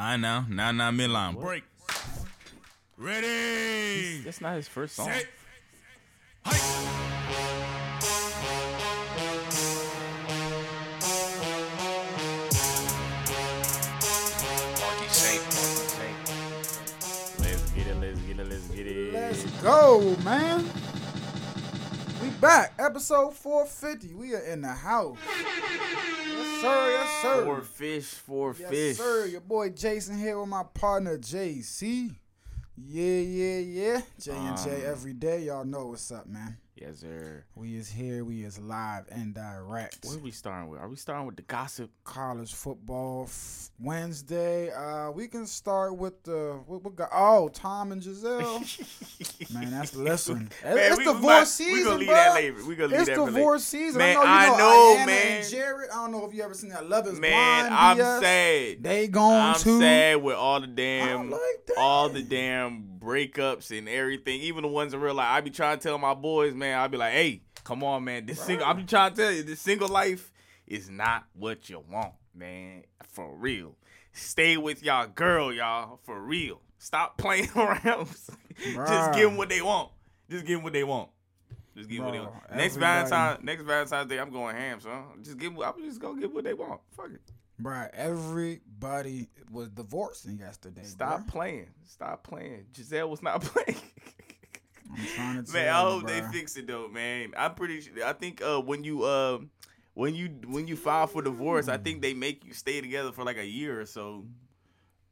I know. Now, now, midline. Break. Ready. That's not his first song. Set. Hike. Marky Saint, Marky Saint. Let's get it. Let's get it. Let's get it. Let's go, man. We back. Episode 450. We are in the house. Yes, sir. Yes, sir. Four fish. Four yes, fish. sir. Your boy Jason here with my partner JC. Yeah, yeah, yeah. J and J Um, every day. Y'all know what's up, man. Yes, sir. We is here. We is live and direct. What are we starting with? Are we starting with the gossip? college football f- Wednesday. Uh, we can start with the what, what got, oh Tom and Gisele. Man, that's listen. Man, it's we- divorce we might- season, We gonna leave bro. that later. We gonna leave It's that divorce later. season. Man, I know, you I know, know, man. And Jared. I don't know if you ever seen that Love Is Man, Blind. I'm BS. sad. They going I'm to. sad with all the damn, like all the damn breakups and everything. Even the ones in real life. I be trying to tell my boys, man. I be like, hey, come on, man. This single. I be trying to tell you, this single life is not what you want, man. For real. Stay with y'all girl, y'all. For real. Stop playing around. Just give them what they want. Just give them what they want. Just give them what they want. Next everybody- Valentine, next Valentine's Day, I'm going ham, son. Just give. I'm just gonna give what they want. Fuck it. Bruh, everybody was divorcing yesterday. Stop bruh. playing. Stop playing. Gisele was not playing. I'm trying to tell man, I hope they fix it though, man. I'm pretty sure. I think uh, when you uh, when you when you file for divorce, I think they make you stay together for like a year or so.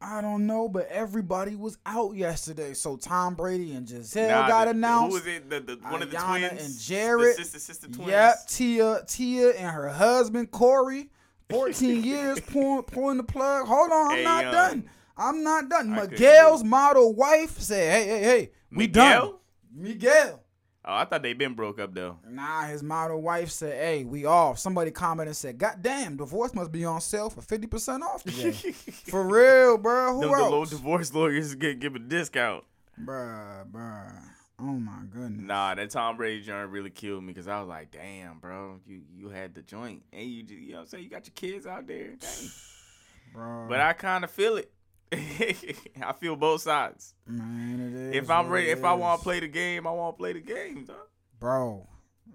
I don't know, but everybody was out yesterday. So Tom Brady and Gisele Nah, got the- announced. Who was it? The, the one of the twins and Jared. the sister sister twins. Yep, Tia, Tia, and her husband Cory. Fourteen years pulling, pulling the plug. Hold on, I'm Hey, not done. I'm not done. I Miguel's model wife said, "Hey, hey, hey, we Miguel? done." Miguel. Oh, I thought they been broke up though. Nah, his model wife said, "Hey, we off." Somebody commented and said, "God damn, divorce must be on sale for fifty percent off today." for real, bro. Who Them the else? divorce lawyers get give a discount. Bruh, bruh. Oh my goodness. Nah, that Tom Brady joint really killed me because I was like, damn, bro, you you had the joint and you just, you know what I'm saying you got your kids out there, dang. Bro, But I kind of feel it. I feel both sides. man, it is. If I'm ready, if I want to play the game, I want to play the game. Dog. Bro,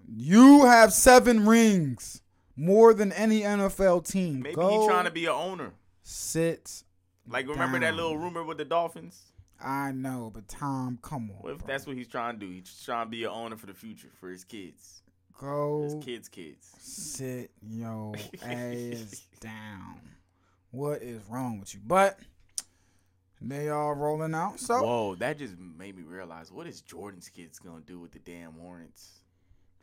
you have seven rings, more than any NFL team. Maybe Go he trying to be an owner. sit. Like remember that little rumor with the Dolphins? I know, but Tom, come on. What if bro. that's what he's trying to do? He's trying to be an owner for the future for his kids, go his kids' kids. sit your ass down. What is wrong with you? But they all rolling out. So Whoa, that just made me realize what is Jordan's kids gonna do with the damn Hornets?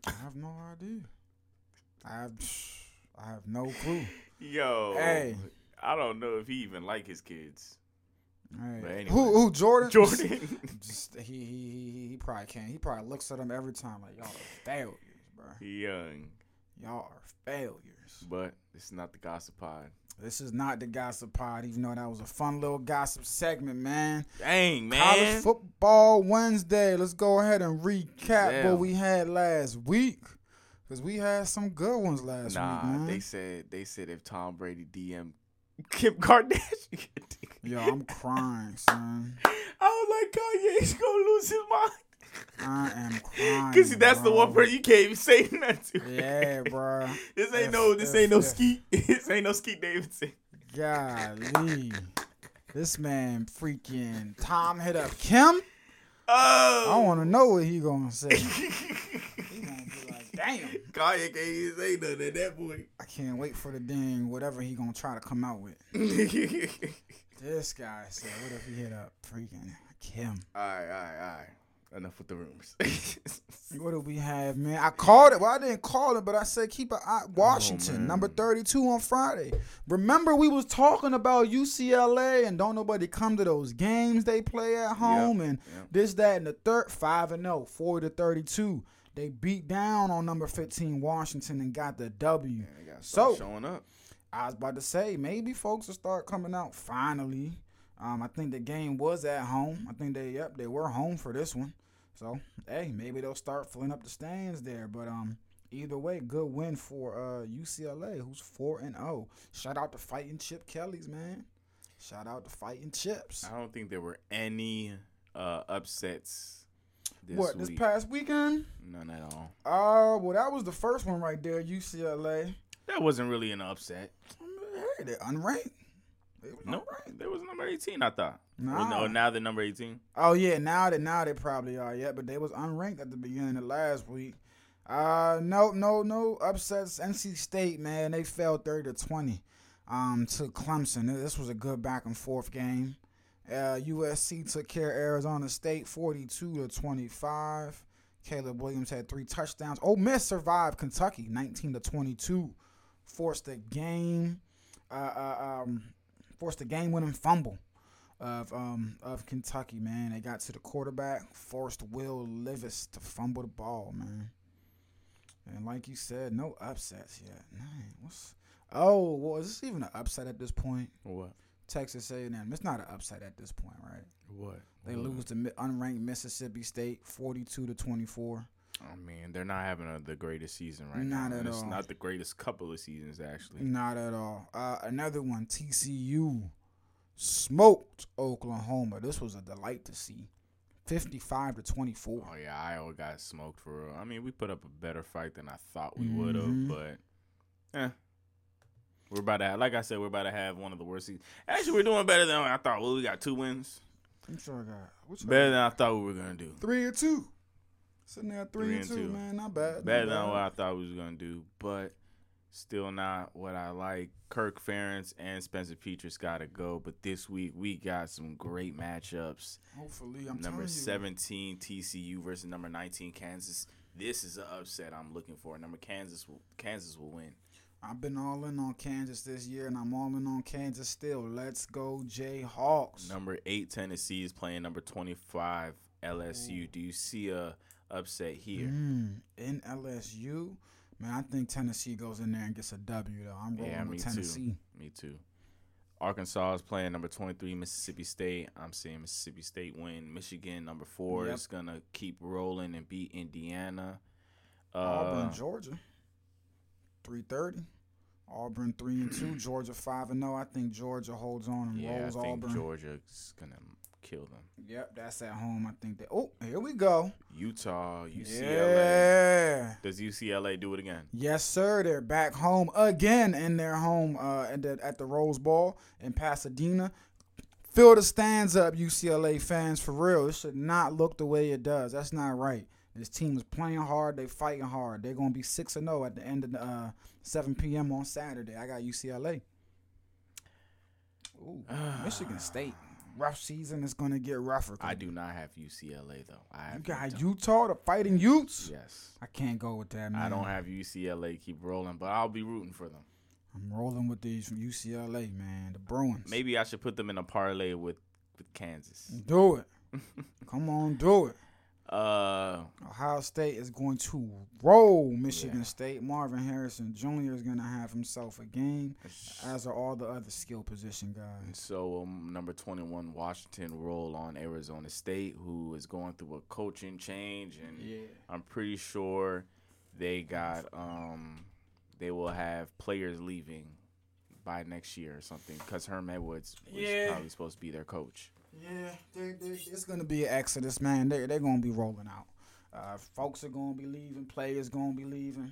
I have no idea. I have, I have no clue. Yo, Hey. I don't know if he even like his kids. Anyway. Who? Who? Jordan? Jordan, Just, he, he he probably can't. He probably looks at them every time like y'all are failures, bro. young, Y'all are failures. but this is not the gossip pod. This is not the gossip pod, even though that was a fun little gossip segment, man. Dang man, College football Wednesday. Let's go ahead and recap Gisele. what we had last week, cause we had some good ones last nah, week, man. they said they said if Tom Brady DM Kim Kardashian, Yo, I'm crying, son. I was like Kanye's gonna lose his mind. I am crying. Cause that's the one bro. person you can't even say nothing to. Yeah, bro. This ain't no, this ain't no Skeet. This ain't no Skeet Davidson. Golly. This man freaking Tom hit up Kim. Oh, I want to know what he gonna say. he gonna be like, damn. Kanye can't even say nothing at that point. I can't wait for the dang whatever he gonna try to come out with. This guy said, what if he hit up freaking Kim? all right, all right, all right. Enough with the rumors. What do we have, man? I called it. Well, I didn't call it, but I said keep an eye. Oh, Washington, Oh, number thirty-two on Friday. Remember, we was talking about UCLA and don't nobody come to those games they play at home and yep. this, that, and the third five and 0, 40 to thirty-two. They beat down on number fifteen Washington and got the W. So showing up. I was about to say maybe folks will start coming out finally. Um, I think the game was at home. I think they yep they were home for this one. So hey, maybe they'll start filling up the stands there. But um, either way, good win for uh UCLA, who's four and zero. Shout out to fighting Chip Kelly's man. Shout out to Fighting Chips. I don't think there were any uh, upsets this what this past weekend? None at all. Oh, well, that was the first one right there. UCLA. That wasn't really an upset. Hey, they're unranked. They No, unranked. there was number 18, I thought. Nah. Well, no, now they're number 18. Oh yeah, now that now they probably are. Yeah, but they was unranked at the beginning of last week. Uh, no, no, no upsets. NC State, man, they fell thirty to twenty, um, to Clemson. This was a good back and forth game. Uh, USC took care of Arizona State, forty-two to twenty-five. Caleb Williams had three touchdowns. Ole Miss survived Kentucky, nineteen to twenty-two. Forced the game, uh, uh, um, forced the game-winning fumble of um of Kentucky, man. They got to the quarterback, forced Will Levis to fumble the ball, man. And like you said, no upsets yet. Man, what's oh well, is this even an upset at this point? What? Texas A&M. It's not an upset at this point, right? What? They lose to unranked Mississippi State, forty-two to twenty-four. I mean, they're not having a, the greatest season right Not now. at it's all. not the greatest couple of seasons, actually. Not at all. Uh, another one, TCU smoked Oklahoma. This was a delight to see. Fifty-five to twenty-four. Oh yeah, Iowa got smoked for real. I mean, we put up a better fight than I thought we would have, Mhm. but eh. We're about to have, like I said, we're about to have one of the worst seasons. Actually, we're doing better than I thought. Well, we got two wins. I'm sure I got Better than I thought we were gonna do. three and two. Sitting there at three, Three and, two, two. man. Not bad. not Better than what I thought we was gonna do, but still not what I like. Kirk Ferentz and Spencer Petras gotta go, but this week we got some great matchups. Hopefully, I'm number telling you. 17 TCU versus number 19 Kansas. This is an upset I'm looking for. Number Kansas will Kansas will win. I've been all in on Kansas this year, and I'm all in on Kansas still. Let's go, Jayhawks. Number 8 Tennessee is playing number 25 LSU. Do you see a upset here? Mm, in LSU, man, I think Tennessee goes in there and gets a W. Though I'm rolling Yeah, me with too. Tennessee. Me too. Arkansas is playing number 23 Mississippi State. I'm seeing Mississippi State win. Michigan number 4 Yep. is going to keep rolling and beat Indiana. Uh, Auburn, Georgia, three thirty. Auburn three and two. Georgia five and zero. I think Georgia holds on and yeah, I rolls think Auburn. Georgia's going to kill them. Yep, that's at home. I think that. Oh, here we go. Utah, UCLA. Yeah. Does UCLA do it again? Yes, sir. They're back home again in their home uh, at, the, at the Rose Bowl in Pasadena. Fill the stands up, UCLA fans, for real. It should not look the way it does. That's not right. This team is playing hard. They're fighting hard. They're gonna be six and zero at the end of the, uh, 7 p.m. on Saturday. I got UCLA. Ooh, Michigan State. Rough season is gonna get rougher. I do not have UCLA though. I You got Utah. Utah, the Fighting Utes. Yes. I can't go with that, man. I don't have UCLA keep rolling, but I'll be rooting for them. I'm rolling with these from UCLA, man. The Bruins. Maybe I should put them in a parlay with with Kansas. do it. Come on, do it. Uh, Ohio State is going to roll Michigan Yeah. State. Marvin Harrison Jr. is going to have himself a game, as are all the other skill position guys. so um, number 21 Washington roll on Arizona State, who is going through a coaching change, and Yeah. I'm pretty sure they got um they will have players leaving by next year or something because Herm Edwards was Yeah. probably supposed to be their coach. Yeah, they, they, it's going to be an exodus, man. They, they're going to be rolling out. Uh, folks are going to be leaving. Players going to be leaving.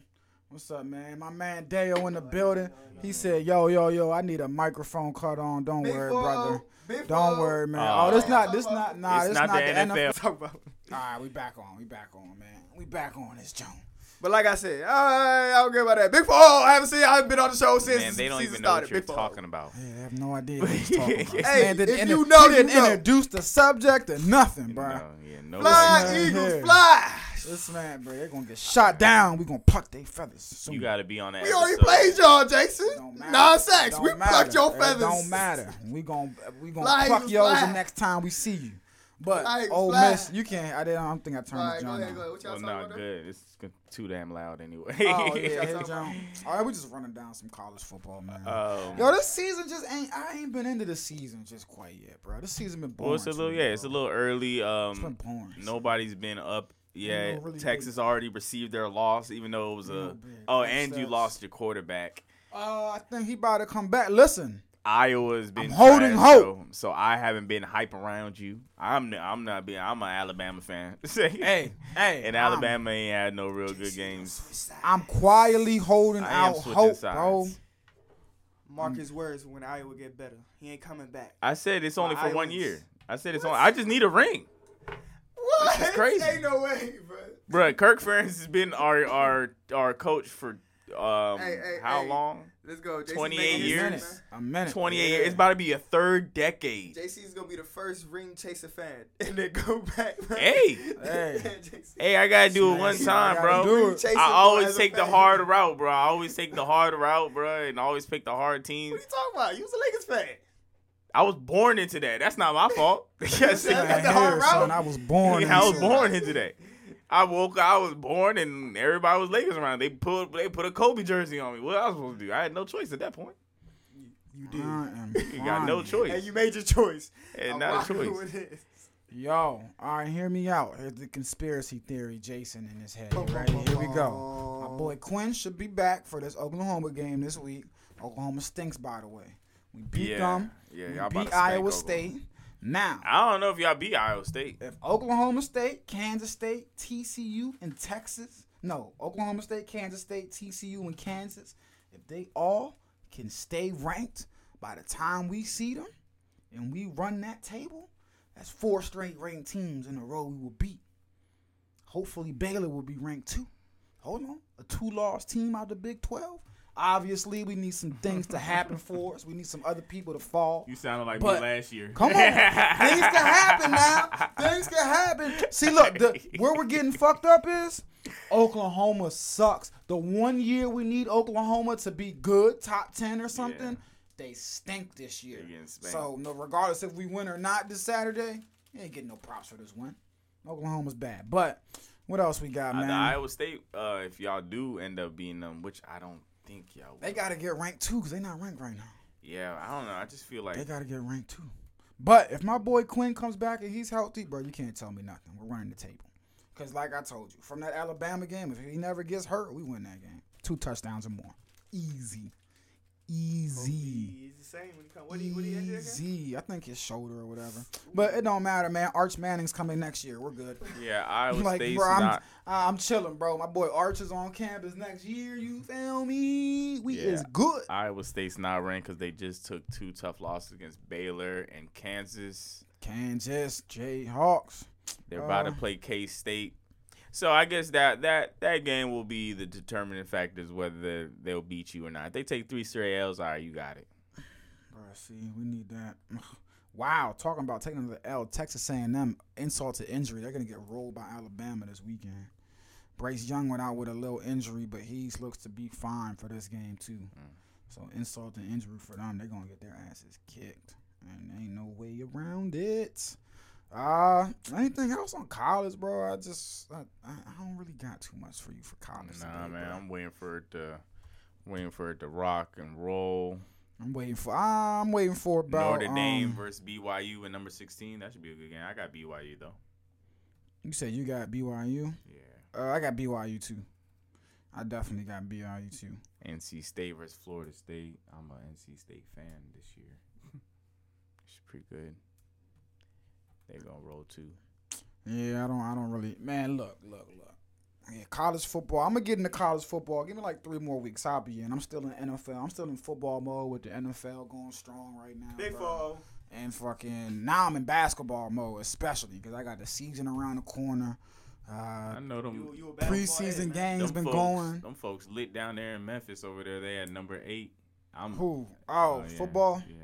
What's up, man? My man Dale in the building. He said, "Yo, yo, yo, I need a microphone cut on. Don't worry, brother. Don't worry, man. Uh, oh, this not, this not, nah, it's this not not, the the NFL. NFL. Talk. All right, we back on. We back on, man. We back on this Jones. But like I said, I, I don't care about that. Big Four. I haven't seen. I haven't been on the show since Man, the they don't season even know started. what you're Big Four. talking about. Yeah, I have no idea what he's talking about. Hey, man didn't, if inter- you know, he didn't you know. introduce the subject or nothing, bro. No, yeah, no. Fly, Man, Eagles, yeah. fly. This man, bro, they're gonna get shot down. We gonna pluck their feathers. Soon. You got to be on that. We already episode. played y'all, Jason. Don't matter. Nine It sacks. don't We matter. plucked your It feathers. don't matter. We gonna we gonna Fly, pluck Eagles, yours fly. the next time we see you. But Fly, Eagles, Ole fly. Miss, you can't. I didn't. I don't think I turned All the right, go John ahead, go on. ahead. What y'all Well, not about? good. It's too damn loud anyway. Oh yeah, Yeah. hey John. All right, we just running down some college football, man. Um, Yo, this season just ain't. I ain't been into the season just quite yet, bro. This season been boring. well, it's a little me, yeah, it's a little early. It's been Um, boring. nobody's been up yet. no really Texas already received their loss, even though it was a. big Oh, and you lost your quarterback. Uh, I think he about to come back. Listen, Iowa's been I'm holding trash, hope. So, so I haven't been hype around you. I'm I'm not being. I'm an Alabama fan. Hey, hey, and I'm- Alabama ain't had no real good games. I'm quietly holding I out hope, sides. bro. Mark his words when Iowa get better. He ain't coming back. I said it's only for one year. I said it's only. I just need a ring, What? This is crazy. Ain't no way, bro. Bruh, Kirk Ferentz has been our our our coach for um Hey, hey, how hey. long? Let's go. JC 28 years? move, Minute, a minute. 28 years. It's about to be a third decade. JC's gonna be the first ring chaser fan, and then go back. Man. Hey. Hey. Hey, I gotta do it one time, bro. gotta do Ring it. chaser I always take the hard route, bro. I always take the hard route, bro, and always pick the hard teams. What are you talking about? You was a Lakers fan. I was born into that. That's not my fault. yes, said That's the hard route. son, I was born. I was born into that. I woke. I was born, and everybody was Lakers around. They put they put a Kobe jersey on me. What I was supposed to do? I had no choice at that point. You I am You got no choice. And you made your choice. And I'm not a choice. Yo, all right, hear me out. Here's the conspiracy theory, Jason, in his head. You ready? Here we go. My boy Quinn should be back for this Oklahoma game this week. Oklahoma stinks, by the way. We beat Yeah, them. yeah, we y'all about beat to Iowa Oklahoma. State. Now, I don't know if y'all beat Iowa State. if Oklahoma State, Kansas State, TCU, and Texas, no, Oklahoma State, Kansas State, TCU, and Kansas, if they all can stay ranked by the time we see them and we run that table, that's four straight ranked teams in a row we will beat. Hopefully, Baylor will be ranked too. Hold on, a two-loss team out of the Big 12. Obviously, we need some things to happen for us. We need some other people to fall. You sounded like But- me last year. Come on, things can happen now. Things can happen. See, look, the, where we're getting fucked up is Oklahoma sucks. The one year we need Oklahoma to be good, top ten or something, Yeah. they stink this year. They getting spanked. So, no, regardless if we win or not this Saturday, you ain't getting no props for this win. Oklahoma's bad, but what else we got, Uh, man? the Iowa State, uh, if y'all do end up beating them, which I don't think y'all they got to get ranked too because they not ranked right now. Yeah, I don't know. I just feel like They got to get ranked too. But if my boy Quinn comes back and he's healthy, bro, you can't tell me nothing. We're running the table. Because, like I told you, from that Alabama game, if he never gets hurt, we win that game. Two touchdowns or more. Easy. Easy. He's the same when he. What do you, what do you? Easy. I think his shoulder or whatever. But it don't matter, man. Arch Manning's coming next year. We're good. yeah, Iowa like, State's bro, I'm, not. I'm chilling, bro. My boy Arch is on campus next year. You feel me? We Yeah. is good. Iowa State's not ranked because they just took two tough losses against Baylor and Kansas. Kansas Jayhawks. They're about to Uh. play K State. So I guess that that that game will be the determining factor factors whether they'll beat you or not. If they take three straight L's, all right, you got it. Bro, see, we need that. Wow, talking about taking another L. Texas A&M insult to injury. They're gonna get rolled by Alabama this weekend. Bryce Young went out with a little injury, but he looks to be fine for this game too. Mm. So insult to injury for them. They're gonna get their asses kicked, and ain't no way around it. Uh, anything else on college, bro? I just I, I I don't really got too much for you for college. Nah, today, man, bro. I'm waiting for it to waiting for it to rock and roll. I'm waiting for I'm waiting for about Notre Dame um, versus BYU in number 16. That should be a good game. I got BYU though. You said you got BYU. Yeah. Uh, I got BYU too. I definitely got BYU too. NC State versus Florida State. I'm a NC State fan this year. it's pretty good. They gonna roll too. Yeah, I don't. I don't really. Man, look, look, look. Yeah, college football. I'm gonna get into college football. Give me like three more weeks. I'll be in. I'm still in NFL. I'm still in football mode with the NFL going strong right now. Big bro. fall. And fucking now I'm in basketball mode, especially because I got the season around the corner. Uh, I know them. You, you preseason head, games them been folks, going. Them folks lit down there in Memphis over there. They had number eight. I'm Who? Oh, yeah, football. Yeah.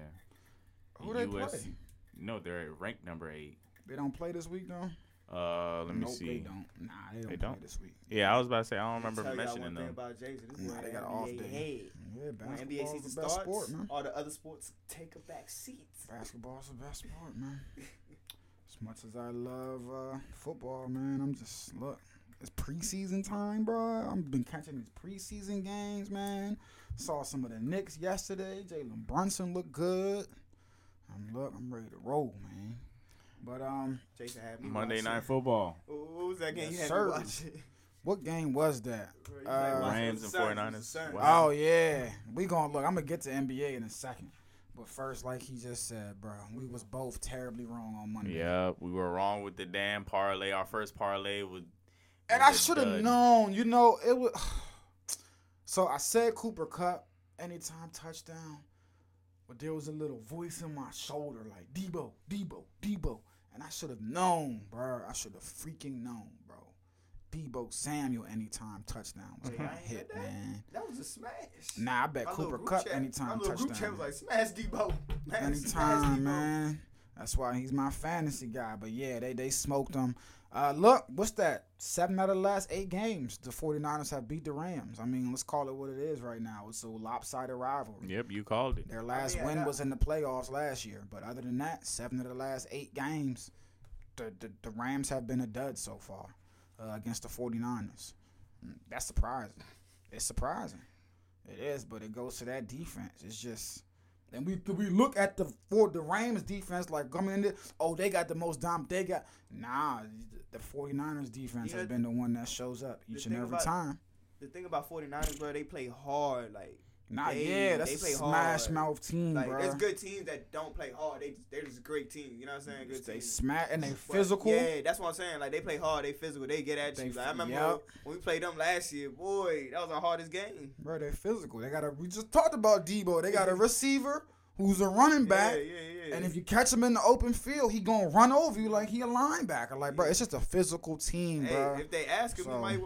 Who they US play? No, they're ranked number eight. They don't play this week though. Uh, let me nope, see. they don't. Nah, they don't They play don't? this week. Yeah, I was about to say I don't Tell remember y'all mentioning one thing them. about Jason. This Nah, boy they got an off day. head. Yeah, When basketball's NBA season the best starts, sport, man. all the other sports take a back seat. Basketball's the best sport, man. as much as I love uh, football, man, I'm just look. It's preseason time, bro. I've been catching these preseason games, man. Saw some of the Knicks yesterday. Jalen Brunson looked good. I'm look. I'm ready to roll, man. But um, Jason had me Monday watch Night it. Football. What was that game Yes, you had sir. me watch? what game was that? Uh, Rams and Suns, 49ers. Wow. Oh yeah, we gonna look. I'm gonna get to NBA in a second. But first, like he just said, bro, we was both terribly wrong on Monday. Yeah, we were wrong with the damn parlay. Our first parlay was. And was I a should have known, you know, it was. So I said Cooper Kupp, anytime touchdown, but there was a little voice in my shoulder like Deebo, Deebo, Deebo, and I should have known, bro. I should have freaking known, bro. Deebo Samuel anytime touchdown was hit, that. man. That was a smash. Nah, I bet My Cooper Kupp anytime my little group chat was like, smash Deebo. Smash Anytime, Deebo. man. That's why he's my fantasy guy. But yeah, they they smoked him. Uh, look, what's that? Seven out of the last eight games, the 49ers have beat the Rams. I mean, let's call it what it is right now. It's a lopsided rivalry. Yep, you called it. Their last yeah, win that- was in the playoffs last year. But other than that, seven of the last eight games, the, the, the Rams have been a dud so far uh, against the 49ers. Mm, That's surprising. It's surprising. It is, but it goes to that defense. It's just. And we we look at the for the Rams defense like coming in there, oh they got the most dom they got nah the 49ers defense has been the one that shows up each and every about- time. The thing about 49ers, bro, they play hard. Like, Nah, they- yeah, that's they a play smash hard. mouth team, like bro. there's good teams that don't play hard. They they're just a great team. You know what I'm saying? Good They teams. smash and they But, physical. Yeah, that's what I'm saying. Like they play hard, they physical, they get at They you. Like, I remember yep. when we played them last year. Boy, that was our hardest game. Bro, they're physical. They got a. We just talked about Deebo. They got a receiver who's a running back, Yeah, yeah, yeah. and if you catch him in the open field, he gonna run over you like he a linebacker. Like, bro, it's just a physical team, hey, bro. if they ask him, So- we might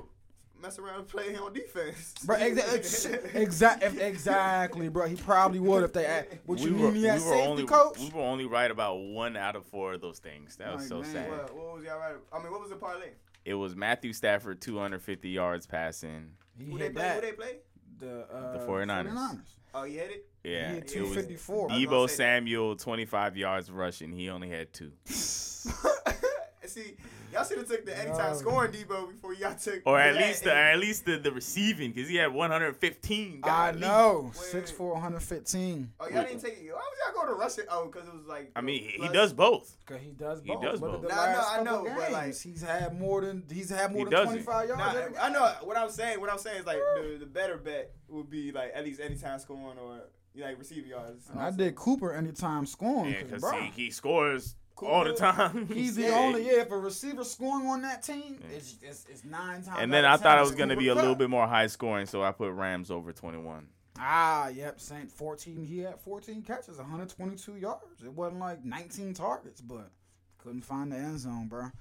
mess around and play him on defense. Bro, exa- exactly, exactly, bro. He probably would if they. Asked. Would you we need were, me at we were safety only coach? we were only right about one out of four of those things. That was Like, so man, sad. what, what was y'all right? I mean, what was the parlay? It was Matthew Stafford 250 yards passing. He Who they hit play? that. Who they play? The, uh, The 49ers. 49ers. Oh, you hit it. Yeah, He hit was 254. I was Deebo. Samuel 25 yards rushing. He only had two. See, y'all should have took the anytime No. scoring Deebo before y'all took. Or at least the, at least the, the receiving because he had 115. I know. Wait, Six four, 115. Oh, y'all didn't take it. Why was y'all going to rush it? Oh, because it was like. I mean, he, he does both. Cause he does He both. does but both. The Nah, I know, I know, couple but, like- he's had more than he's had more He than doesn't. 25 yards. Nah, I know what I'm saying. What I'm saying is like the, the better bet would be like at least anytime scoring or you know, like receiving yards. And I did Cooper anytime scoring. Yeah, 'cause, because he, he scores all the time. he's the only yeah. If a receiver scoring on that team, it's, it's it's nine times. And then I thought it was going to be a little bit more high scoring, so I put Rams over 21. Ah, yep. Saint 14. He had 14 catches, 122 yards. It wasn't like 19 targets, but couldn't find the end zone, bro.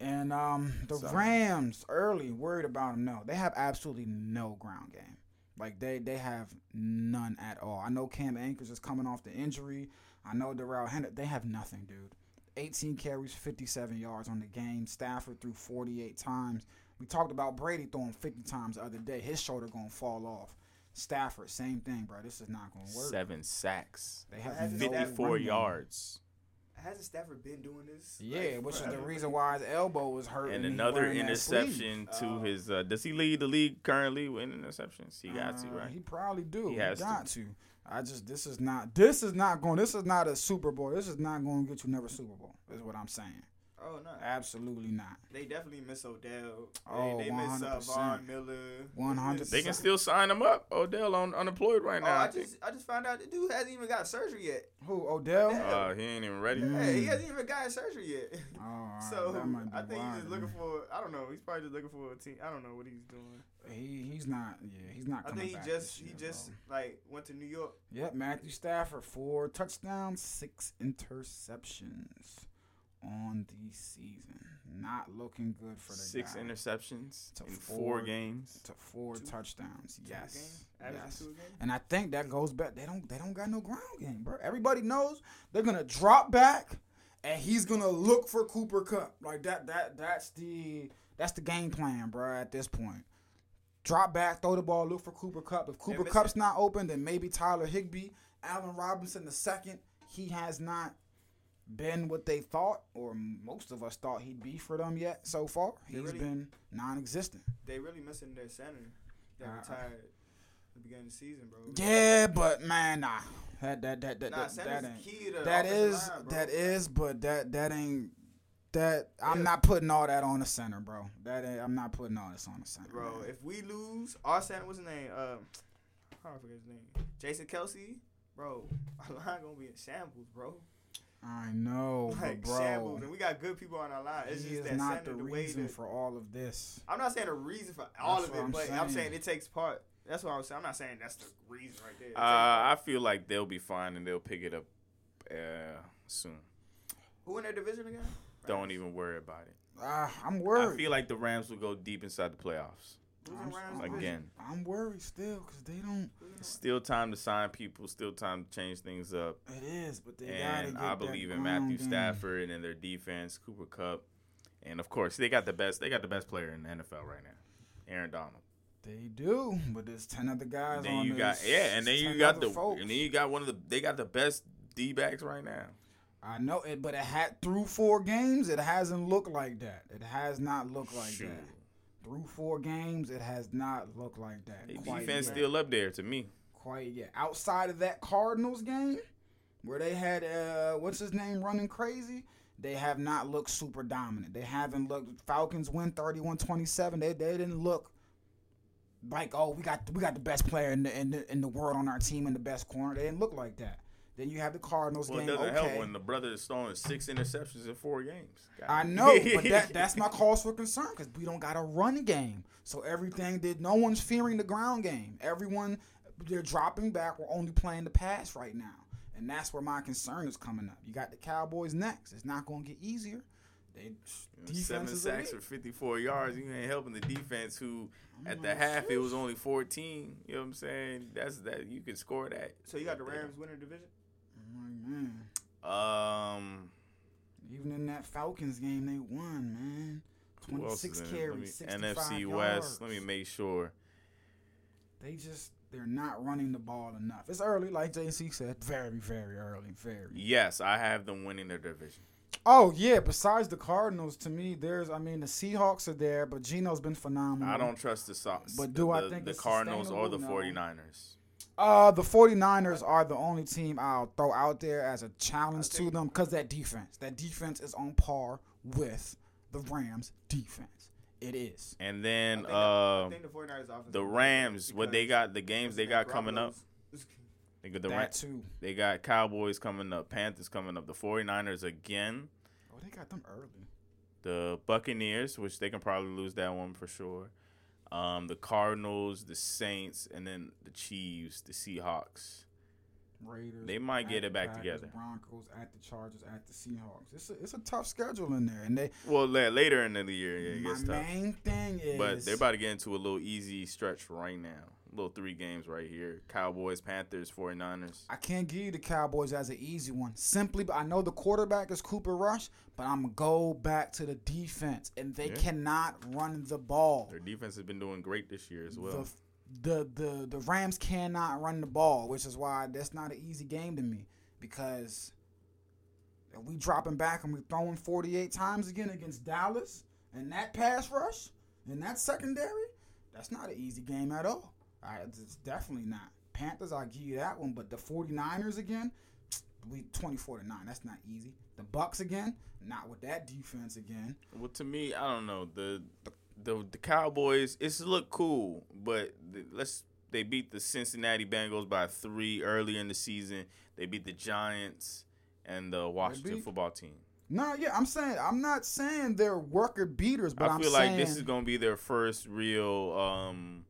And um, the Rams early worried about him. No, they have absolutely no ground game. Like they they have none at all. I know Cam Akers is coming off the injury. I know Darrell Henderson. They have nothing, dude. 18 carries, 57 yards on the game. Stafford threw 48 times. We talked about Brady throwing 50 times the other day. His shoulder gonna fall off. Stafford, same thing, bro. This is not gonna work. Seven sacks, They have Hasn't no 54 yards. Hasn't Stafford been doing this? Yeah, like, which is the reason why his elbow was hurt. And another wearing that sleeve. interception to Oh. his. Uh, does he lead the league currently with interceptions? He got to, Uh, right? He probably do. He He, has to. got to. I just this is not this is not going this is not a Super Bowl. This is not going to get you never Super Bowl. Is what I'm saying. Oh no, Absolutely not. they definitely miss Odell. Oh, they, they miss uh, 100%. Von Miller. 100%. They can still sign him up. Odell on unemployed right Oh, now. I I think. just I just found out the dude hasn't even got surgery yet. Who Odell? Odell. Uh, he ain't even ready. Mm. He hasn't even got surgery yet. Oh, all right, so that might be I think wild, he's just looking man. for. I don't know. He's probably just looking for a team. I don't know what he's doing. He he's not. Yeah, he's not. I think he just this he just bro. like went to New York. Yep, Matthew Stafford four touchdowns, six interceptions on the season. Not looking good for the Six guy. interceptions To in four. four games. to four Two- touchdowns. Two Yes. Yes. two a game. And I think that goes back. They don't. They don't got no ground game, bro. Everybody knows they're gonna drop back, and he's gonna look for Cooper Kupp. Like that. That. That's the. That's the game plan, bro. At this point, drop back, throw the ball, look for Cooper Kupp. If Cooper Kupp's not open, then maybe Tyler Higbee, Allen Robinson the second. He has not been what they thought, or most of us thought he'd be for them yet. So far, They he's really- been non-existent. They really missing their center that Uh, retired at the beginning of the season, bro. Yeah, but man, nah. That that that that Nah, that, that ain't. key to the That is line, that is, but that that ain't that. I'm not putting all that on the center, bro. That ain't. I'm not putting all this on the center, Bro, man. if we lose, our center, what's his name? Um, I don't forget his name. Jason Kelce. bro, our line gonna be in shambles, bro. I know, Like bro, shambles, and we got good people on our line. It's he just is that not the the reason that- for all of this. I'm not saying the reason for all That's of it, I'm but I'm saying. saying it takes part. That's what I was saying. I'm not saying that's the reason right there. Uh. I feel like they'll be fine and they'll pick it up uh, soon. Who in their division again? Don't even worry about it. Ah, I'm worried. I feel like the Rams will go deep inside the playoffs Who's in I'm- Rams I'm- division? again. I'm worried still because they don't. Still time to sign people. Still time to change things up. It is, but they and get I believe in Matthew game. Stafford and their defense, Cooper Kupp, and of course they got the best. They got the best player in the NFL right now, Aaron Donald. They do, but there's ten other guys then on you got yeah, and then you got the folks. and then you got one of the they got the best D backs right now. I know it, but it had through four games. It hasn't looked like that. It has not looked like Shoot. that. Through four games, it has not looked like that. Quite defense yet. still up there to me. quite yet. Outside of that Cardinals game, where they had uh, what's his name running crazy, they have not looked super dominant. They haven't looked. Falcons win 31-27. They they didn't look like oh we got we got the best player in the in the, in the world on our team and the best corner. They didn't look like that. Then you have the Cardinals Well, it game. doesn't okay. help when the brother is throwing six interceptions in four games. God. I know, but that that's my cause for concern because we don't got a run game. So everything that no one's fearing the ground game. Everyone they're dropping back. We're only playing the pass right now, and that's where my concern is coming up. You got the Cowboys next. It's not going to get easier. They Seven sacks for 54 yards. You ain't helping the defense, who at the Oh, half it was only 14. You know what I'm saying? That's that you can score that. So you got the Rams winning division? Man, Um, even in that Falcons game, they won, man. 26 is in it? Let carries, me- 65 NFC yards. West. Let me make sure. They just they're not running the ball enough. It's early, like JC said, very, very early, very. Yes, I have them winning their division. Oh yeah, besides the Cardinals, to me, there's I mean the Seahawks are there, but Geno's been phenomenal. I don't trust the Sox. But do I think the Cardinals or the sustainable? No. 49ers? Uh, the 49ers are the only team I'll throw out there as a challenge to them because that defense, that defense is on par with the Rams' defense. It is. And I then think, uh, I think the 49ers the Rams, what they got, the games they got coming up. They got the that Ram- too. they got Cowboys coming up, Panthers coming up, the 49ers again, Oh, they got them early. the Buccaneers, which they can probably lose that one for sure. Um, the Cardinals, the Saints, and then the Chiefs, the Seahawks. Raiders. They might get it back Packers, together. Broncos at the Chargers at the Seahawks. It's a, it's a tough schedule in there, and they. Well, la- later in the year, yeah, it my gets tough. main thing is. But they're about to get into a little easy stretch right now. Little three games right here. Cowboys, Panthers, 49ers. I can't give you the Cowboys as an easy one. Simply, I know the quarterback is Cooper Rush, but I'm gonna go back to the defense, and they Yeah. cannot run the ball. Their defense has been doing great this year as well. The, the the the Rams cannot run the ball, which is why that's not an easy game to me because if we dropping back and we throwing 48 times again against Dallas and that pass rush and that secondary, that's not an easy game at all. I, it's definitely not. Panthers, I'll give you that one, but the 49ers again, we 24 to 9. That's not easy. The Bucks again, not with that defense again. Well, to me, I don't know the the the Cowboys. It's look cool, but the, let's they beat the Cincinnati Bengals by three earlier in the season. They beat the Giants and the Washington beat- football team. No, yeah, I'm saying I'm not saying they're worker beaters, but I feel saying like this is gonna be their first real um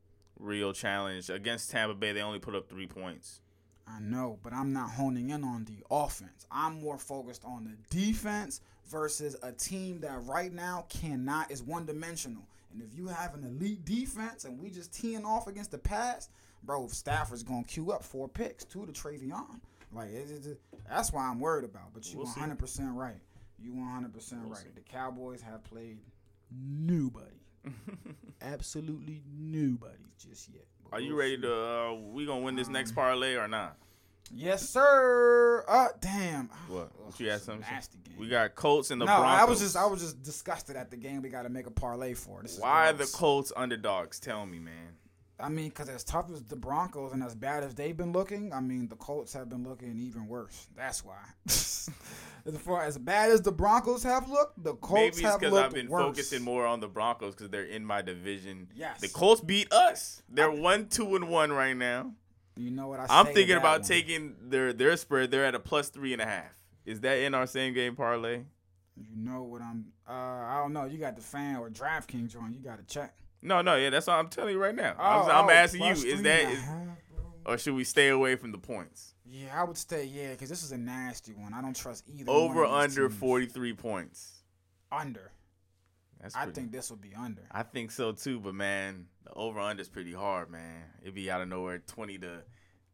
real challenge against Tampa Bay. They only put up three points. I know, but I'm not honing in on the offense. I'm more focused on the defense versus a team that right now cannot is one dimensional. And if you have an elite defense and we just teeing off against the pass, bro, Stafford's gonna queue up four picks, two to Trevon. Like it, it, it- that's why I'm worried about. But you We'll 100 percent right. You 100 percent We'll right. see. The Cowboys have played nobody, absolutely nobody just yet. But Are you we'll ready see. to? Uh, we gonna win this next Um, parlay or not? Yes, sir. Uh, damn. What? What you had it's something? Nasty game. We got Colts and the no, Broncos. I was just I was just disgusted at the game. We got to make a parlay for. This Why are the. Colts underdogs? Tell me, man. I mean, because as tough as the Broncos and as bad as they've been looking, I mean, the Colts have been looking even worse. That's why. as far as bad as the Broncos have looked, the Colts Maybe it's have because I've been worse. focusing more on the Broncos because they're in my division. Yes. The Colts beat us. They're one, two, and one right now. You know what I? I'm thinking about one? taking their their spread. They're at a plus three and a half. Is that in our same game parlay? You know what I'm? Uh, I don't know. You got the fan or DraftKings on. You got to check. No, no, yeah, that's what I'm telling you right now. Oh, I'm, I'm oh, asking you, is three that is, or should we stay away from the points? Yeah, I would stay. Yeah, because this is a nasty one. I don't trust either. one Over under teams. 43 points. Under. That's I pretty- think this will be under. I think so too, but man, the over under is pretty hard, man. It'd be out of nowhere, 20 to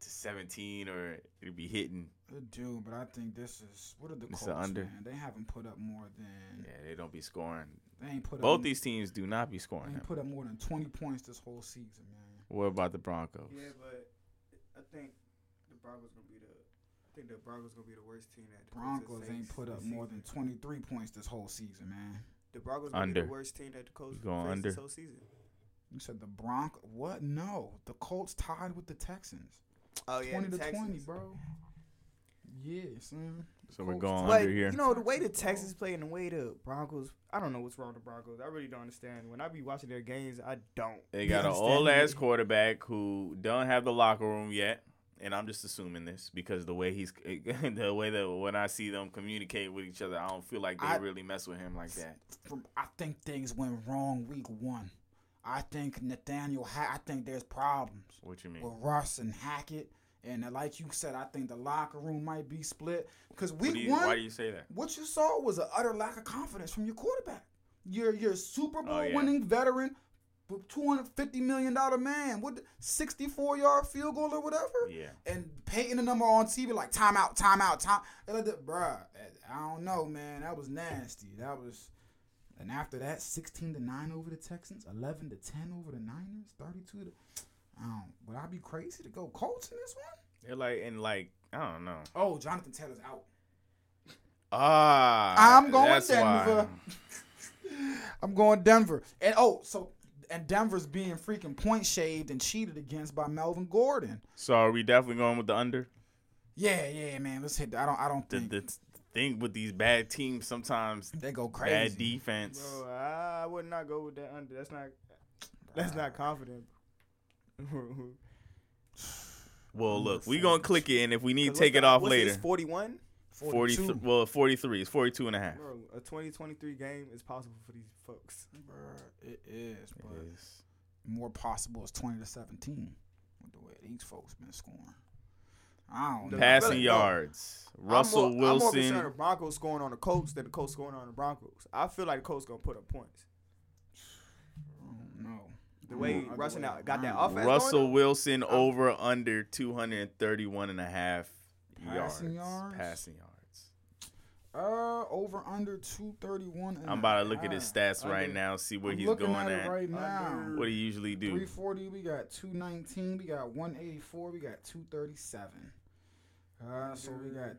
to 17, or it'd be hitting. It do, but I think this is what are the Colts, under. man? They haven't put up more than Yeah, they don't be scoring. They ain't put Both up, these teams do not be they scoring. ain't them. put up more than twenty points this whole season, man. What about the Broncos? Yeah, but I think the Broncos gonna be the. I think the Broncos gonna be the worst team that the Broncos ain't put up more than twenty three points this whole season, man. The Broncos gonna be Under. the worst team that the Colts You going faced under? this whole season. You said the Bronc what? No, the Colts tied with the Texans, Oh yeah, twenty to twenty, bro. Yeah, son. So we're going But under here. you know the way the Texans play and the way the Broncos, I don't know what's wrong with the Broncos. I really don't understand. When I be watching their games, I don't. They got an understanding old ass quarterback who don't have the locker room yet, and I'm just assuming this because the way he's the way that when I see them communicate with each other, I don't feel like they I- really mess with him like that. From I think things went wrong week one. I think Nathaniel. Ha- I think there's problems. What you mean? with Russ and Hackett. And uh, like you said, I think the locker room might be split because week you- one, why do you say that? what you saw was an utter lack of confidence from your quarterback. Your your Super Bowl Oh, yeah. winning veteran, two hundred fifty million dollar man with sixty four yard field goal or whatever. Yeah. And painting the number on TV like timeout, timeout, time. like Bruh, I don't know, man. That was nasty. That was. And after that, sixteen to nine over the Texans, eleven to ten over the Niners, thirty-two to. I don't. Would I be crazy to go Colts in this one? They're like and like I don't know. Oh, Jonathan Taylor's out. Ah, I'm going that's Denver. why. I'm going Denver. And oh, so and Denver's being freaking point shaved and cheated against by Melvin Gordon. So are we definitely going with the under? Yeah, yeah, man. Let's hit. That. I don't. I don't think the thing with these bad teams sometimes they go crazy. bad defense. Bro, I would not go with that under. That's not. That's not confident. Well, look, we gonna click it, and if we need to take it off what's later. this, 41? 40 well 43 it's 42 and a half Bro, a 2023 game is possible for these folks. Bruh, it is, but is. more possible is twenty to seventeen with the way these folks been scoring. I don't know. Passing really, no. yards russell I'm more, I'm more concerned wilson with Broncos scoring on the Colts than the Colts scoring on the Broncos. I feel like the Colts gonna put up points. No. The way Mm, Russell the way- out got that offense. russell going, wilson over under 231 and a half Passing yards. yards? passing yards Uh, over under two thirty one. i'm about to look at his stats right Under. now see where I'm he's going at, at, right now. Under. what he usually do 340, we got 219, we got 184, we got 237. Uh, so we got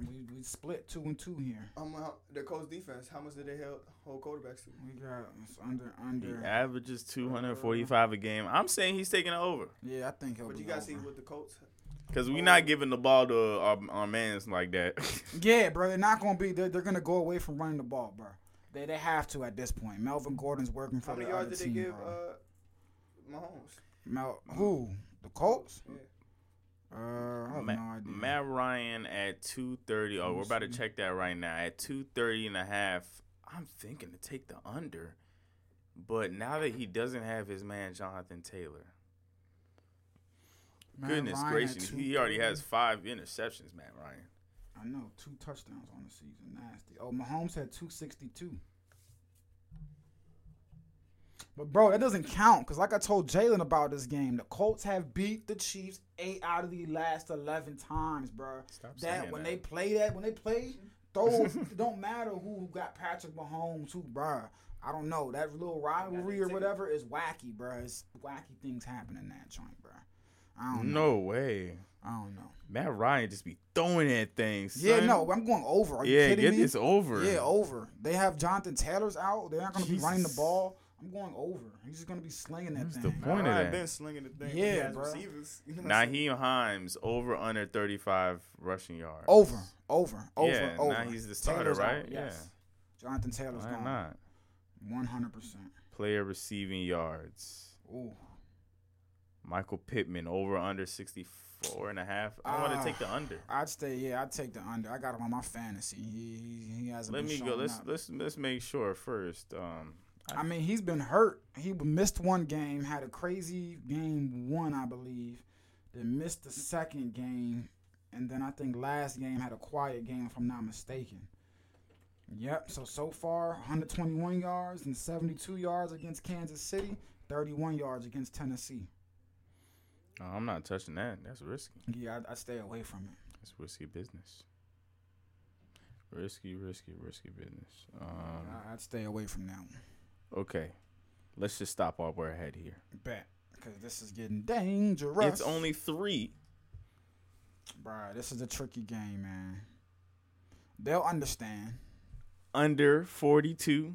we, we split two and two here. Um, how- the Colts defense. How much did they hold, hold quarterbacks to? We got it's under he under. averages 245 a game i'm saying he's taking it over Yeah, I think he'll But be you gotta see over. what the Colts. because we're not giving the ball to our, our mans like that Yeah, bro, they're not gonna be. They're, they're gonna go away from running the ball, bro. They they have to at this point. Melvin Gordon's working for How many the yards other did they team, give bro. uh, Mahomes? Mel, who? The Colts? Yeah. Uh, I have Ma- no idea. Matt Ryan at 230. Oh, we're about to check that right now. At 230 and a half, I'm thinking to take the under. But now that he doesn't have his man Jonathan Taylor, Matt goodness Ryan at gracious, he already has five interceptions, Matt Ryan. I know two touchdowns on the season. Nasty. Oh, Mahomes had two sixty two. But bro, that doesn't count because, like I told Jalen about this game, the Colts have beat the Chiefs eight out of the last eleven times, bro. Stop that saying when that. they play that, when they play those, it don't matter who got Patrick Mahomes, who, bruh. I don't know that little rivalry or whatever is wacky, bruh. It's wacky things happen in that joint, bruh. I don't know. No way. I don't know. Matt Ryan just be throwing at things. Yeah, no, I'm going over. Are you yeah, kidding get me? this over. Yeah, over. They have Jonathan Taylor's out. They're not going to be running the ball. I'm going over. He's just going to be slinging that What's thing. the point of Ryan that? been slinging the thing. Yeah, he has bro. receivers. You know what I'm saying? Nyheim Hines over under 35 rushing yards. Over, over, over, Yeah, over. now he's the starter, Taylor's right? Yes. Jonathan Taylor's Why gone. not? One hundred percent. Player receiving yards. Ooh, Michael Pittman over under 64 and a half. I want Ah. to take the under. I'd stay. Yeah, I'd take the under. I got him on my fantasy. He he, hasn't. Let me go. Let's up. let's let's make sure first. Um, I mean, he's been hurt. He missed one game, had a crazy game one, I believe. Then missed the second game, and then I think last game had a quiet game, if I'm not mistaken. Yep. So so far, 121 yards and 72 yards against Kansas City, 31 yards against Tennessee. oh, I'm not touching that. That's risky. Yeah, I, I stay away from it. That's risky business. Risky, risky, risky business. Um, I, I'd stay away from that one. okay, let's just stop while we're ahead here. Bet. Because this is getting dangerous. It's only three. Bruh, this is a tricky game, man. They'll understand. Under 42.